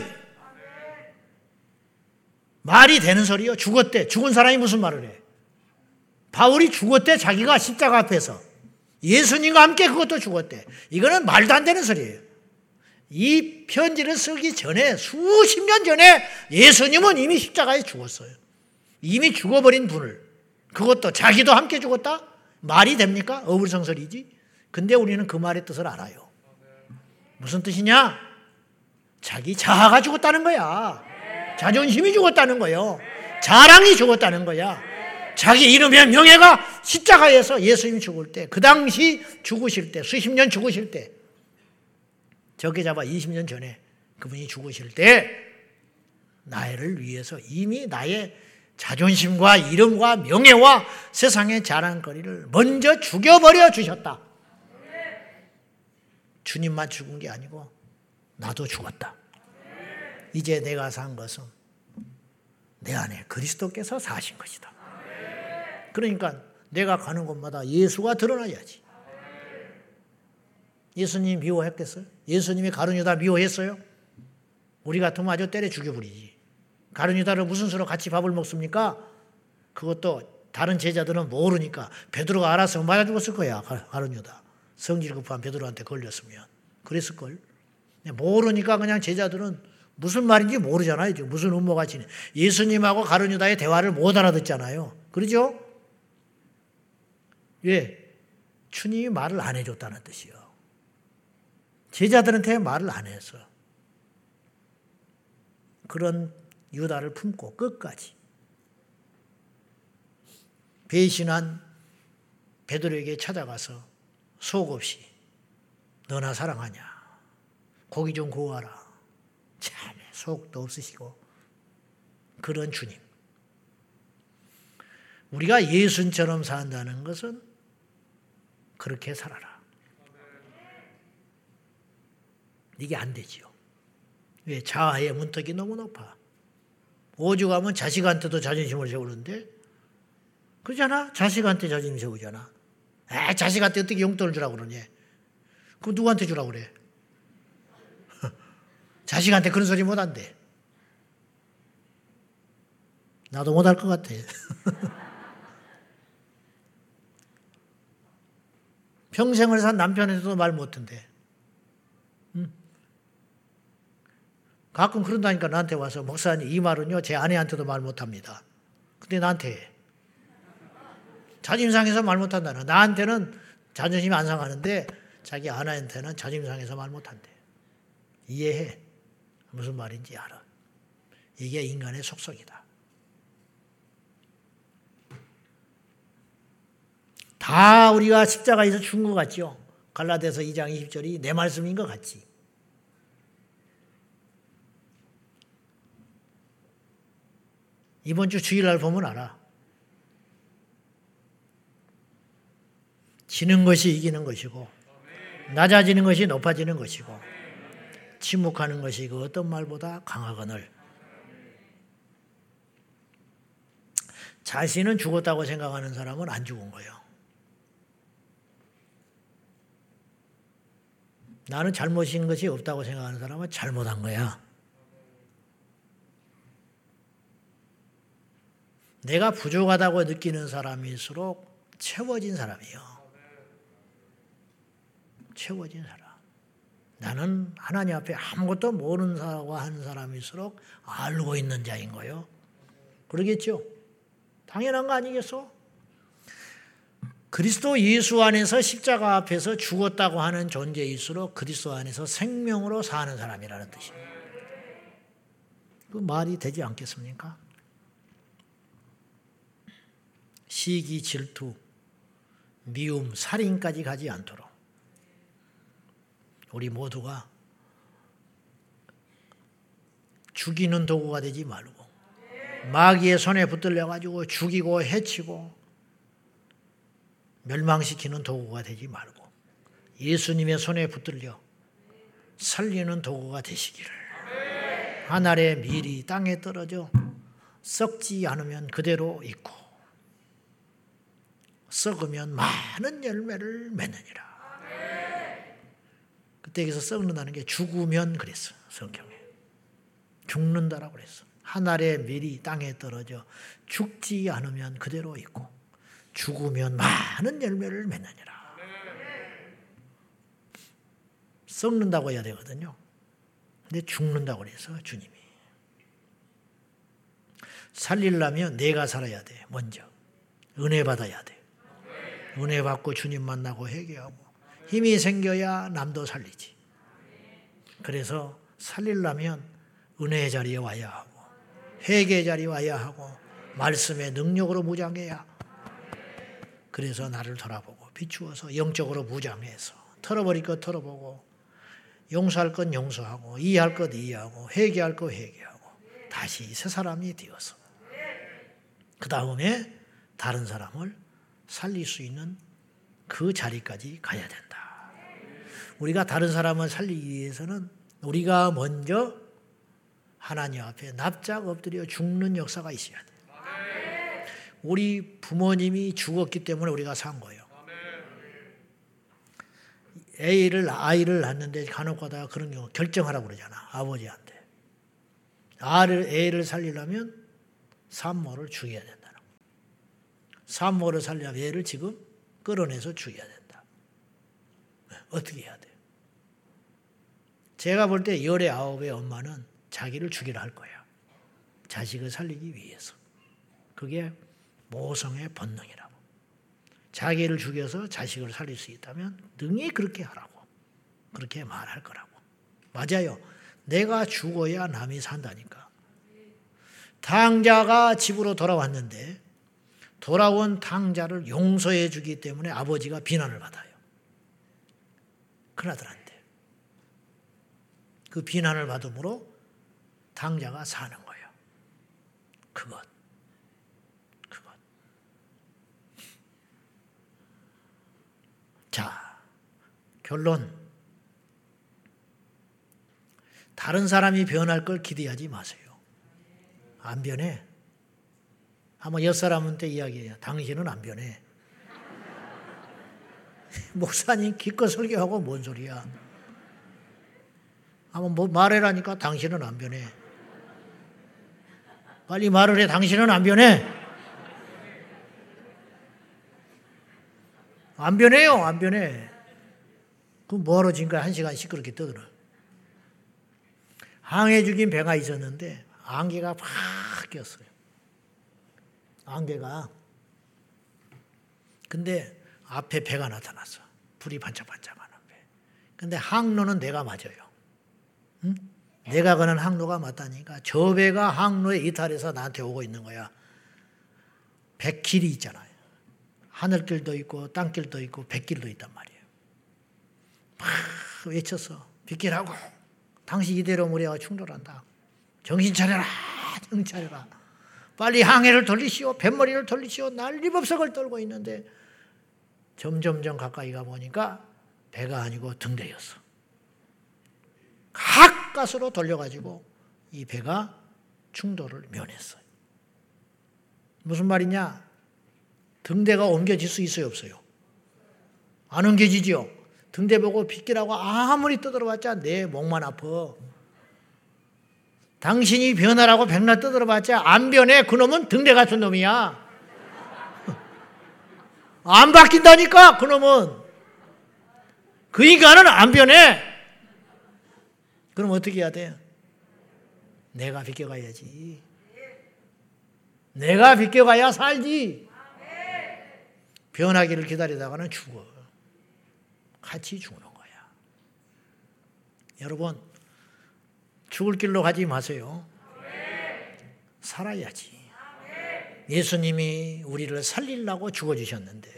말이 되는 소리요. 죽었대. 죽은 사람이 무슨 말을 해? 바울이 죽었대. 자기가 십자가 앞에서. 예수님과 함께 그것도 죽었대. 이거는 말도 안 되는 소리예요. 이 편지를 쓰기 전에 수십 년 전에 예수님은 이미 십자가에 죽었어요. 이미 죽어버린 분을 그것도 자기도 함께 죽었다? 말이 됩니까? 어불성설이지. 근데 우리는 그 말의 뜻을 알아요. 무슨 뜻이냐? 자기 자아가 죽었다는 거야. 자존심이 죽었다는 거예요. 자랑이 죽었다는 거야. 자기 이름의 명예가 십자가에서 예수님이 죽을 때, 그 당시 죽으실 때, 수십 년 죽으실 때, 적게 잡아 20년 전에 그분이 죽으실 때, 나를 위해서 이미 나의 자존심과 이름과 명예와 세상의 자랑거리를 먼저 죽여버려 주셨다. 주님만 죽은 게 아니고 나도 죽었다. 이제 내가 산 것은 내 안에 그리스도께서 사신 것이다. 그러니까 내가 가는 곳마다 예수가 드러나야지. 예수님 미워했겠어요? 예수님이 가룟 유다 미워했어요? 우리 같으면 아주 때려 죽여버리지. 가룟유다를 무슨 수로 같이 밥을 먹습니까? 그것도 다른 제자들은 모르니까 베드로가 알아서 맞아 죽었을 거야. 가룟유다. 성질 급한 베드로한테 걸렸으면 그랬을 걸. 모르니까 그냥 제자들은 무슨 말인지 모르잖아요. 무슨 음모가 지네. 예수님하고 가룟유다의 대화를 못 알아듣잖아요. 그러죠? 왜? 주님이 말을 안 해줬다는 뜻이요. 제자들한테 말을 안 해서. 그런 유다를 품고 끝까지 배신한 베드로에게 찾아가서 속 없이 너나 사랑하냐 고기 좀 구워라 참 속도 없으시고 그런 주님 우리가 예수처럼 산다는 것은 그렇게 살아라. 이게 안 되지요. 왜? 자아의 문턱이 너무 높아. 오죽하면 자식한테도 자존심을 세우는데, 그러잖아? 자식한테 자존심 세우잖아. 에 자식한테 어떻게 용돈을 주라고 그러냐? 그럼 누구한테 주라고 그래? 자식한테 그런 소리 못 한대. 나도 못할 것 같아. 평생을 산 남편한테도 말 못한대. 가끔 그런다니까 나한테 와서 목사님 이 말은요 제 아내한테도 말 못합니다. 근데 나한테 자존심 상해서 말 못한다는 나한테는 자존심이 안 상하는데 자기 아내한테는 자존심 상해서 말 못한대. 이해해. 무슨 말인지 알아. 이게 인간의 속성이다. 다 우리가 십자가에서 죽은 것 같죠? 갈라디아서 2장 20절이 내 말씀인 것 같지. 이번 주 주일날 보면 알아. 지는 것이 이기는 것이고 낮아지는 것이 높아지는 것이고 침묵하는 것이 그 어떤 말보다 강하거늘 자신은 죽었다고 생각하는 사람은 안 죽은 거예요. 나는 잘못인 것이 없다고 생각하는 사람은 잘못한 거야. 내가 부족하다고 느끼는 사람일수록 채워진 사람이요. 채워진 사람. 나는 하나님 앞에 아무것도 모르는 사람과 한 사람일수록 알고 있는 자인 거요. 그러겠죠? 당연한 거 아니겠어? 그리스도 예수 안에서 십자가 앞에서 죽었다고 하는 존재일수록 그리스도 안에서 생명으로 사는 사람이라는 뜻입니다. 그 말이 되지 않겠습니까? 시기, 질투, 미움, 살인까지 가지 않도록 우리 모두가 죽이는 도구가 되지 말고 마귀의 손에 붙들려 가지고 죽이고 해치고 멸망시키는 도구가 되지 말고 예수님의 손에 붙들려 살리는 도구가 되시기를 하늘의 밀이 땅에 떨어져 썩지 않으면 그대로 있고 썩으면 많은 열매를 맺느니라. 그때 여기서 썩는다는 게 죽으면 그랬어 성경에 죽는다라고 그랬어. 하늘의 밀이 땅에 떨어져 죽지 않으면 그대로 있고 죽으면 많은 열매를 맺느니라. 썩는다고 해야 되거든요. 근데 죽는다고 그래서 주님이. 살리려면 내가 살아야 돼, 먼저. 은혜 받아야 돼. 은혜 받고 주님 만나고 회개하고 힘이 생겨야 남도 살리지. 그래서 살리려면 은혜의 자리에 와야 하고 회개의 자리에 와야 하고 말씀의 능력으로 무장해야 그래서 나를 돌아보고 비추어서 영적으로 무장해서 털어버릴 것 털어보고 용서할 건 용서하고 이해할 것 이해하고 회개할 것 회개하고 다시 새 사람이 되어서 그 다음에 다른 사람을 살릴 수 있는 그 자리까지 가야 된다. 우리가 다른 사람을 살리기 위해서는 우리가 먼저 하나님 앞에 납작 엎드려 죽는 역사가 있어야 돼. 우리 부모님이 죽었기 때문에 우리가 산 거예요. A를 아이를 낳는데 간혹 가다가 그런 경우 결정하라고 그러잖아. 아버지한테. 아를 A를 살리려면 산모를 죽여야 된다는 거. 산모를 살려면 얘를 지금 끌어내서 죽여야 된다. 어떻게 해야 돼요? 제가 볼 때 열의 아홉의 엄마는 자기를 죽이려 할 거야. 자식을 살리기 위해서. 그게 모성의 본능이라고. 자기를 죽여서 자식을 살릴 수 있다면 능히 그렇게 하라고. 그렇게 말할 거라고. 맞아요. 내가 죽어야 남이 산다니까. 탕자가 집으로 돌아왔는데 돌아온 탕자를 용서해 주기 때문에 아버지가 비난을 받아요. 큰아들한테. 그 비난을 받음으로 탕자가 사는 거예요. 그것. 그것. 자, 결론. 다른 사람이 변할 걸 기대하지 마세요. 안 변해. 한번 옆 사람한테 이야기해요. 당신은 안 변해. 목사님 기껏 설교하고 뭔 소리야. 한번 뭐 말해라니까 당신은 안 변해. 빨리 말을 해. 당신은 안 변해. 안 변해요. 안 변해. 그 뭐하러 지금까지 한 시간 시끄럽게 떠들어. 항해 죽인 배가 있었는데 안개가 팍 꼈어요. 안개가. 근데 앞에 배가 나타났어. 불이 반짝반짝하는 배. 근데 항로는 내가 맞아요. 응? 내가 가는 항로가 맞다니까 저 배가 항로에 이탈해서 나한테 오고 있는 거야. 백길이 있잖아요. 하늘길도 있고 땅길도 있고 백길도 있단 말이에요. 막 외쳤어. 비키라고. 당신 이대로 우리와 충돌한다. 정신 차려라. 정신 차려라. 빨리 항해를 돌리시오. 뱃머리를 돌리시오. 난리법석을 떨고 있는데 점점점 가까이 가 보니까 배가 아니고 등대였어. 가까스로 돌려가지고 이 배가 충돌을 면했어요. 무슨 말이냐? 등대가 옮겨질 수 있어요, 없어요? 안 옮겨지지요? 등대 보고 빗기라고 아무리 떠들어봤자 내 목만 아파. 당신이 변하라고 백날 떠들어봤자 안 변해. 그놈은 등대 같은 놈이야. 안 바뀐다니까, 그놈은. 그 인간은 안 변해. 그럼 어떻게 해야 돼? 내가 비껴가야지. 내가 비껴가야 살지. 변하기를 기다리다가는 죽어. 같이 죽는 거야. 여러분, 죽을 길로 가지 마세요. 살아야지. 예수님이 우리를 살리려고 죽어주셨는데,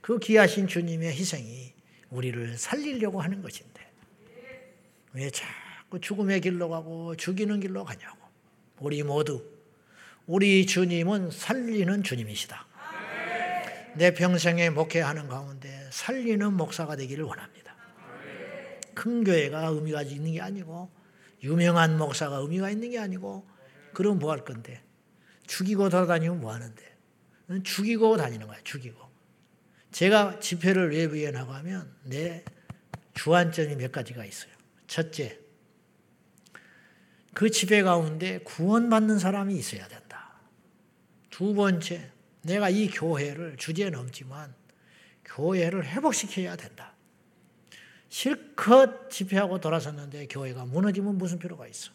그 귀하신 주님의 희생이 우리를 살리려고 하는 것인데, 왜 자꾸 죽음의 길로 가고 죽이는 길로 가냐고. 우리 모두, 우리 주님은 살리는 주님이시다. 내 평생에 목회하는 가운데 살리는 목사가 되기를 원합니다. 큰 교회가 의미가 있는 게 아니고 유명한 목사가 의미가 있는 게 아니고 그럼 뭐 할 건데 죽이고 돌아다니면 뭐 하는데 죽이고 다니는 거야 죽이고 제가 집회를 외부에 나가면 내 주안점이 몇 가지가 있어요. 첫째, 그 집회 가운데 구원받는 사람이 있어야 된다. 두 번째, 내가 이 교회를 주제 넘지만 교회를 회복시켜야 된다. 실컷 집회하고 돌아섰는데 교회가 무너지면 무슨 필요가 있어?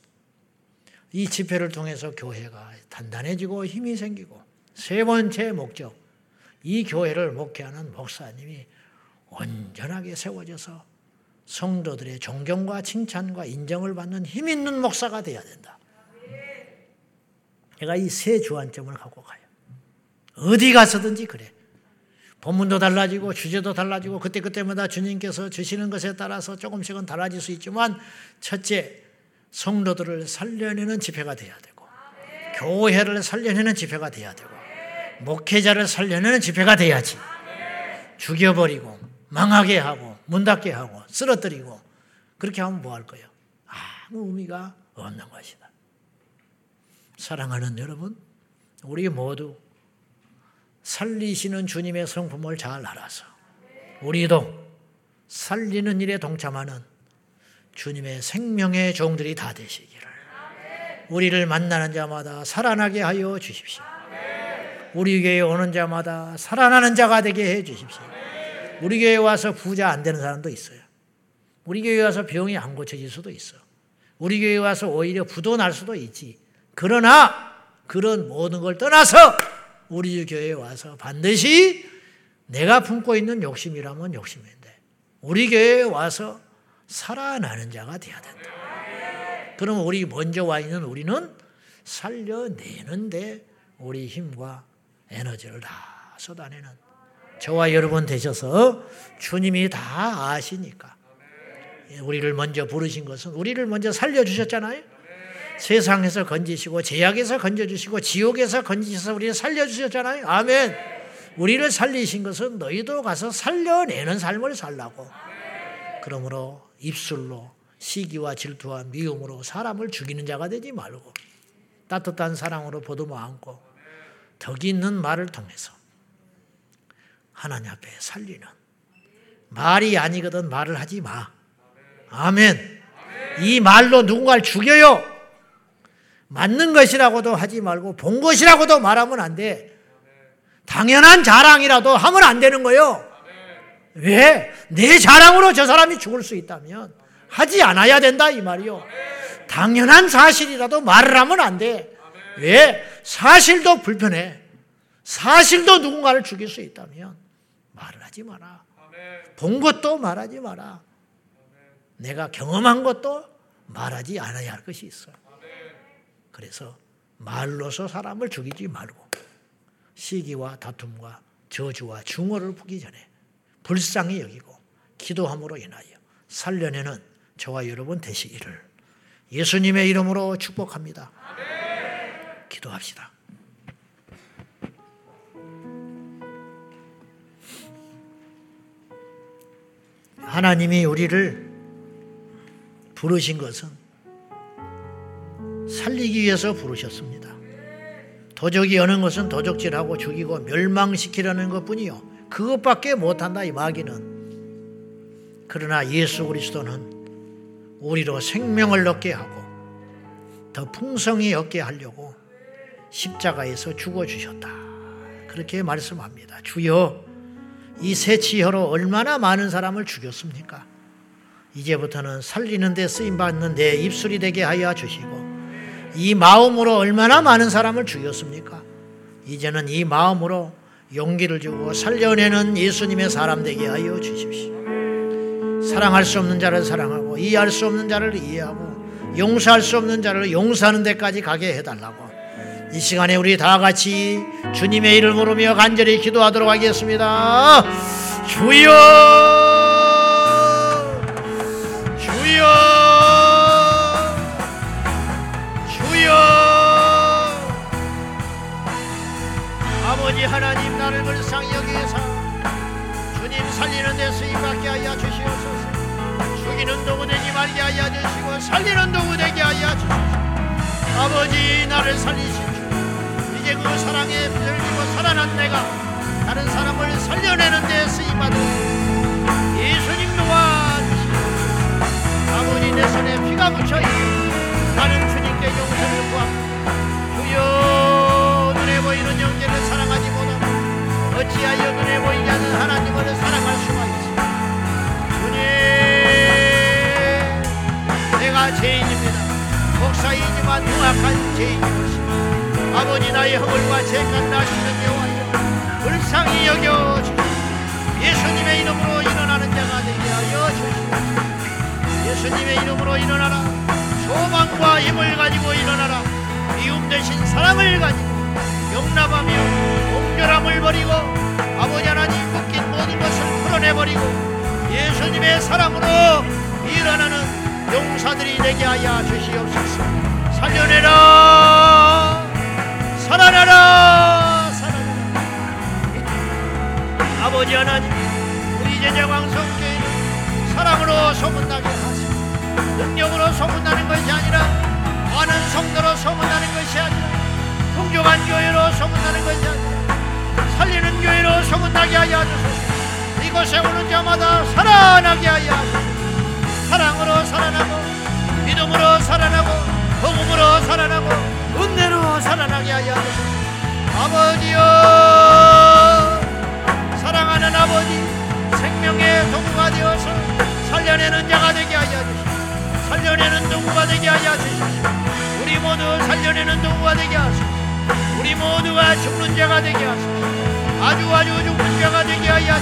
이 집회를 통해서 교회가 단단해지고 힘이 생기고 세 번째 목적, 이 교회를 목회하는 목사님이 온전하게 세워져서 성도들의 존경과 칭찬과 인정을 받는 힘 있는 목사가 되어야 된다. 제가 이 세 주안점을 갖고 가요. 어디 가서든지 그래. 본문도 달라지고 주제도 달라지고 그때그때마다 주님께서 주시는 것에 따라서 조금씩은 달라질 수 있지만 첫째 성도들을 살려내는 집회가 돼야 되고 교회를 살려내는 집회가 돼야 되고 목회자를 살려내는 집회가 돼야지 죽여버리고 망하게 하고 문 닫게 하고 쓰러뜨리고 그렇게 하면 뭐 할 거예요? 아무 의미가 없는 것이다. 사랑하는 여러분, 우리 모두 살리시는 주님의 성품을 잘 알아서 우리도 살리는 일에 동참하는 주님의 생명의 종들이 다 되시기를 우리를 만나는 자마다 살아나게 하여 주십시오. 우리 교회에 오는 자마다 살아나는 자가 되게 해 주십시오. 우리 교회에 와서 부자 안 되는 사람도 있어요. 우리 교회에 와서 병이 안 고쳐질 수도 있어. 우리 교회에 와서 오히려 부도 날 수도 있지. 그러나 그런 모든 걸 떠나서 우리 교회에 와서 반드시 내가 품고 있는 욕심이라면 욕심인데 우리 교회에 와서 살아나는 자가 되어야 된다. 그럼 우리 먼저 와 있는 우리는 살려내는데 우리 힘과 에너지를 다 쏟아내는 저와 여러분 되셔서 주님이 다 아시니까 우리를 먼저 부르신 것은 우리를 먼저 살려주셨잖아요. 세상에서 건지시고 제약에서 건져주시고 지옥에서 건지셔서 우리를 살려주셨잖아요. 아멘. 우리를 살리신 것은 너희도 가서 살려내는 삶을 살라고. 그러므로 입술로 시기와 질투와 미움으로 사람을 죽이는 자가 되지 말고 따뜻한 사랑으로 보듬어 안고 덕 있는 말을 통해서 하나님 앞에 살리는 말이 아니거든 말을 하지 마. 아멘. 이 말로 누군가를 죽여요. 맞는 것이라고도 하지 말고 본 것이라고도 말하면 안 돼. 당연한 자랑이라도 하면 안 되는 거요. 왜? 내 자랑으로 저 사람이 죽을 수 있다면 하지 않아야 된다 이 말이요. 당연한 사실이라도 말을 하면 안 돼. 왜? 사실도 불편해. 사실도 누군가를 죽일 수 있다면 말을 하지 마라. 본 것도 말하지 마라. 내가 경험한 것도 말하지 않아야 할 것이 있어. 그래서 말로서 사람을 죽이지 말고 시기와 다툼과 저주와 중어를 보기 전에 불쌍히 여기고 기도함으로 인하여 살려내는 저와 여러분 되시기를 예수님의 이름으로 축복합니다. 기도합시다. 하나님이 우리를 부르신 것은 살리기 위해서 부르셨습니다. 도적이 여는 것은 도적질하고 죽이고 멸망시키려는 것뿐이요. 그것밖에 못한다 이 마귀는. 그러나 예수 그리스도는 우리로 생명을 얻게 하고 더 풍성히 얻게 하려고 십자가에서 죽어 주셨다. 그렇게 말씀합니다. 주여 이 새치혀로 얼마나 많은 사람을 죽였습니까? 이제부터는 살리는 데 쓰임 받는 내 입술이 되게 하여 주시고 이 마음으로 얼마나 많은 사람을 죽였습니까? 이제는 이 마음으로 용기를 주고 살려내는 예수님의 사람 되게 하여 주십시오. 사랑할 수 없는 자를 사랑하고 이해할 수 없는 자를 이해하고 용서할 수 없는 자를 용서하는 데까지 가게 해달라고 이 시간에 우리 다 같이 주님의 이름을 부르며 간절히 기도하도록 하겠습니다. 주여, 살리는 데 쓰임받게 하여 주시옵소서. 죽이는 도구 되지 말게 하여 주시고 살리는 도구 되게 하여 주시옵소서. 아버지 나를 살리십시오. 이제 그 사랑에 들리고 살아난 내가 다른 사람을 살려내는 데 쓰임받은 예수님 도와주시고 아버지 내 손에 피가 묻혀 있고 나는 주님께 용서를 구합니다 주여 눈에 보이는 영계를 사랑하지 어찌하여 눈에 보이지 않는 하나님을 사랑할 수가 있습니까 주님 내가 죄인입니다. 목사이지만 흉악한 죄인이었습니다. 아버지 나의 허물과 죄값 나시는 여호와여 불쌍히 여겨 주시옵 예수님의 이름으로 일어나는 자가 되게 하여 주시옵 예수님의 이름으로 일어나라. 소망과 힘을 가지고 일어나라. 미움 대신 사랑을 가지고 용납하며 공결함을 버리고 아버지 하나님 묶인 모든 것을 풀어내버리고 예수님의 사랑으로 일어나는 용사들이 되게 하여 주시옵소서. 살려내라! 살아나라! 살아나라! 아버지 하나님 우리 제자 광성교회는 사랑으로 소문나게 하시고 능력으로 소문나는 것이 아니라 많은 성도로 소문나는 것이 아니라 풍족한 교회로 소문나는 것이 아니라 교회로 소문나게 하여 주소서. 이곳에 오는 자마다 살아나게 하여 주소서. 사랑으로 살아나고 믿음으로 살아나고 복음으로 살아나고 은혜로 살아나게 하여 아버지여 사랑하는 아버지 생명의 도구가 되어서 살려내는 자가 되게 하여 주시고 살려내는 도구가 되게 하여 주시고 우리 모두 살려내는 도구가 되게 하시고 우리 모두가 죽는 자가 되게 하시고 아주 아주 죽는 자가 되게 하여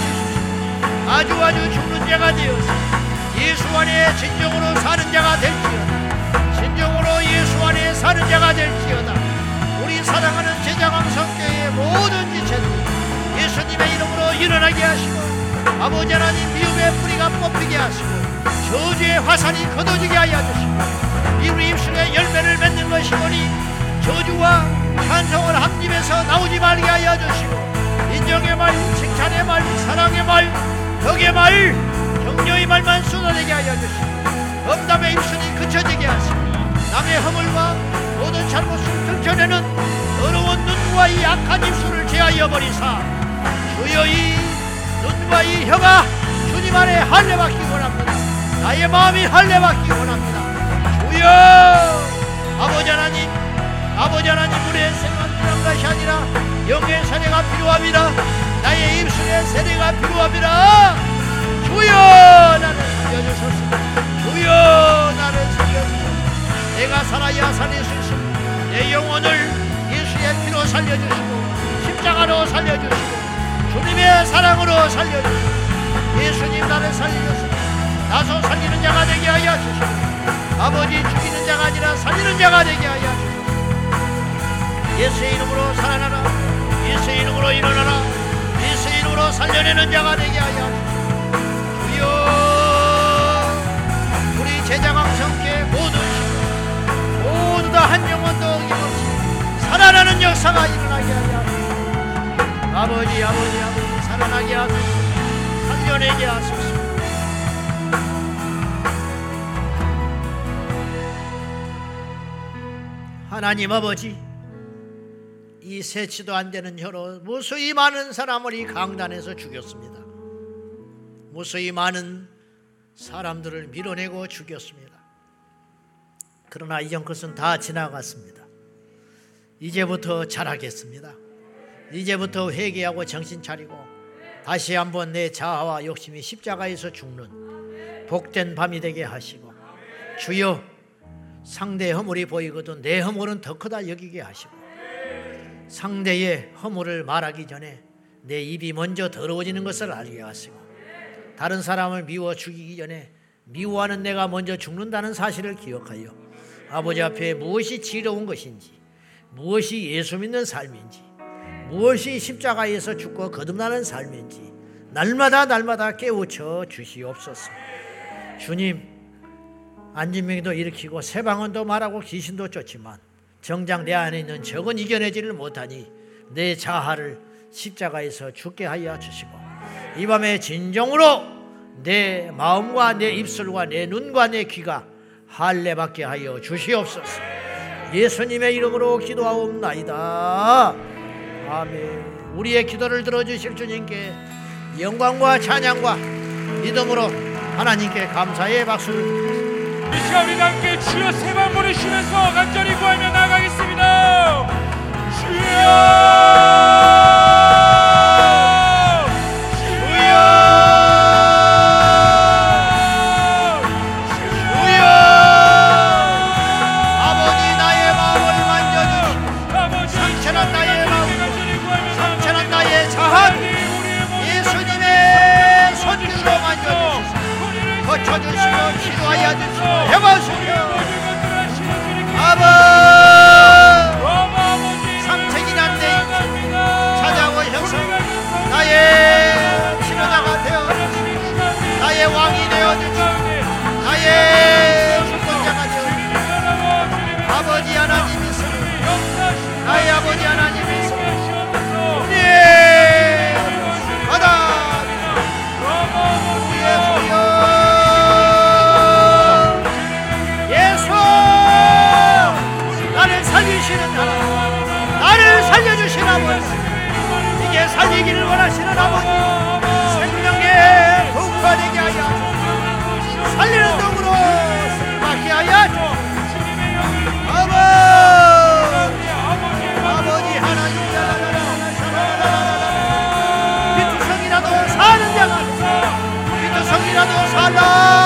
아주 아주 죽는 자가 되어서 예수 안에 진정으로 사는 자가 될지어다. 진정으로 예수 안에 사는 자가 될지어다. 우리 사랑하는 제자광성교회의 모든 지체들 예수님의 이름으로 일어나게 하시고 아버지 하나님 미움의 뿌리가 뽑히게 하시고 저주의 화살이 걷어지게 하여 주시고 우리 입술에 열매를 맺는 것이오니 저주와 찬송을 한 입에서 나오지 말게 하여 주시고 인정의 말, 칭찬의 말, 사랑의 말, 덕의 말, 격려의 말만 쏟아내게 하여 주시고 엄담의 입술이 그쳐지게 하시고 남의 허물과 모든 잘못을 들춰내는 더러운 눈과 이 악한 입술을 제하여 버리사 주여 이 눈과 이 혀가 주님 안에 할례 받기 원합니다. 나의 마음이 할례 받기 원합니다. 주여! 아버지 하나님 아버지 하나님 우리의 생각 필요한 것이 아니라 영의 세례가 필요합니다. 나의 입술의 세례가 필요합니다. 주여 나를 살려주소서. 주여 나를 살려주소서. 내가 살아야 살릴 수 있습니다. 내 영혼을 예수의 피로 살려주시고 십자가로 살려주시고 주님의 사랑으로 살려주시고 예수님 나를 살려주시고 나서 살리는 자가 되게 하여 주시고 아버지 죽이는 자가 아니라 살리는 자가 되게 하여 주시고 예수의 이름으로 살아나라 예수의 이름으로 일어나라. 예수의 이름으로 살려내는 자가 되게 하여. 주여 우리 제자광성께 모든 식으로 모두 다 한 영혼도 어김없이 살아나는 역사가 일어나게 하여. 아버지 아버지 아버지 살아나게 하소서. 살려내게 하소서. 하나님 아버지 이 세치도 안 되는 혀로 무수히 많은 사람을 이 강단에서 죽였습니다. 무수히 많은 사람들을 밀어내고 죽였습니다. 그러나 이전 것은 다 지나갔습니다. 이제부터 잘하겠습니다. 이제부터 회개하고 정신 차리고 다시 한번 내 자아와 욕심이 십자가에서 죽는 복된 밤이 되게 하시고 주여 상대의 허물이 보이거든 내 허물은 더 크다 여기게 하시고 상대의 허물을 말하기 전에 내 입이 먼저 더러워지는 것을 알게 하시고 다른 사람을 미워 죽이기 전에 미워하는 내가 먼저 죽는다는 사실을 기억하여 아버지 앞에 무엇이 지혜로운 것인지 무엇이 예수 믿는 삶인지 무엇이 십자가에서 죽고 거듭나는 삶인지 날마다 날마다 깨우쳐 주시옵소서. 주님 안진명도 일으키고 세방언도 말하고 귀신도 쫓지만 정작 내 안에 있는 적은 이겨내지를 못하니 내 자아를 십자가에서 죽게 하여 주시고 이 밤에 진정으로 내 마음과 내 입술과 내 눈과 내 귀가 할례 받게 하여 주시옵소서. 예수님의 이름으로 기도하옵나이다. 아멘. 우리의 기도를 들어주실 주님께 영광과 찬양과 믿음으로 하나님께 감사의 박수를 이 시간 우리 함께 주여 세번 부르시면서 간절히 구하며 나가 Lord.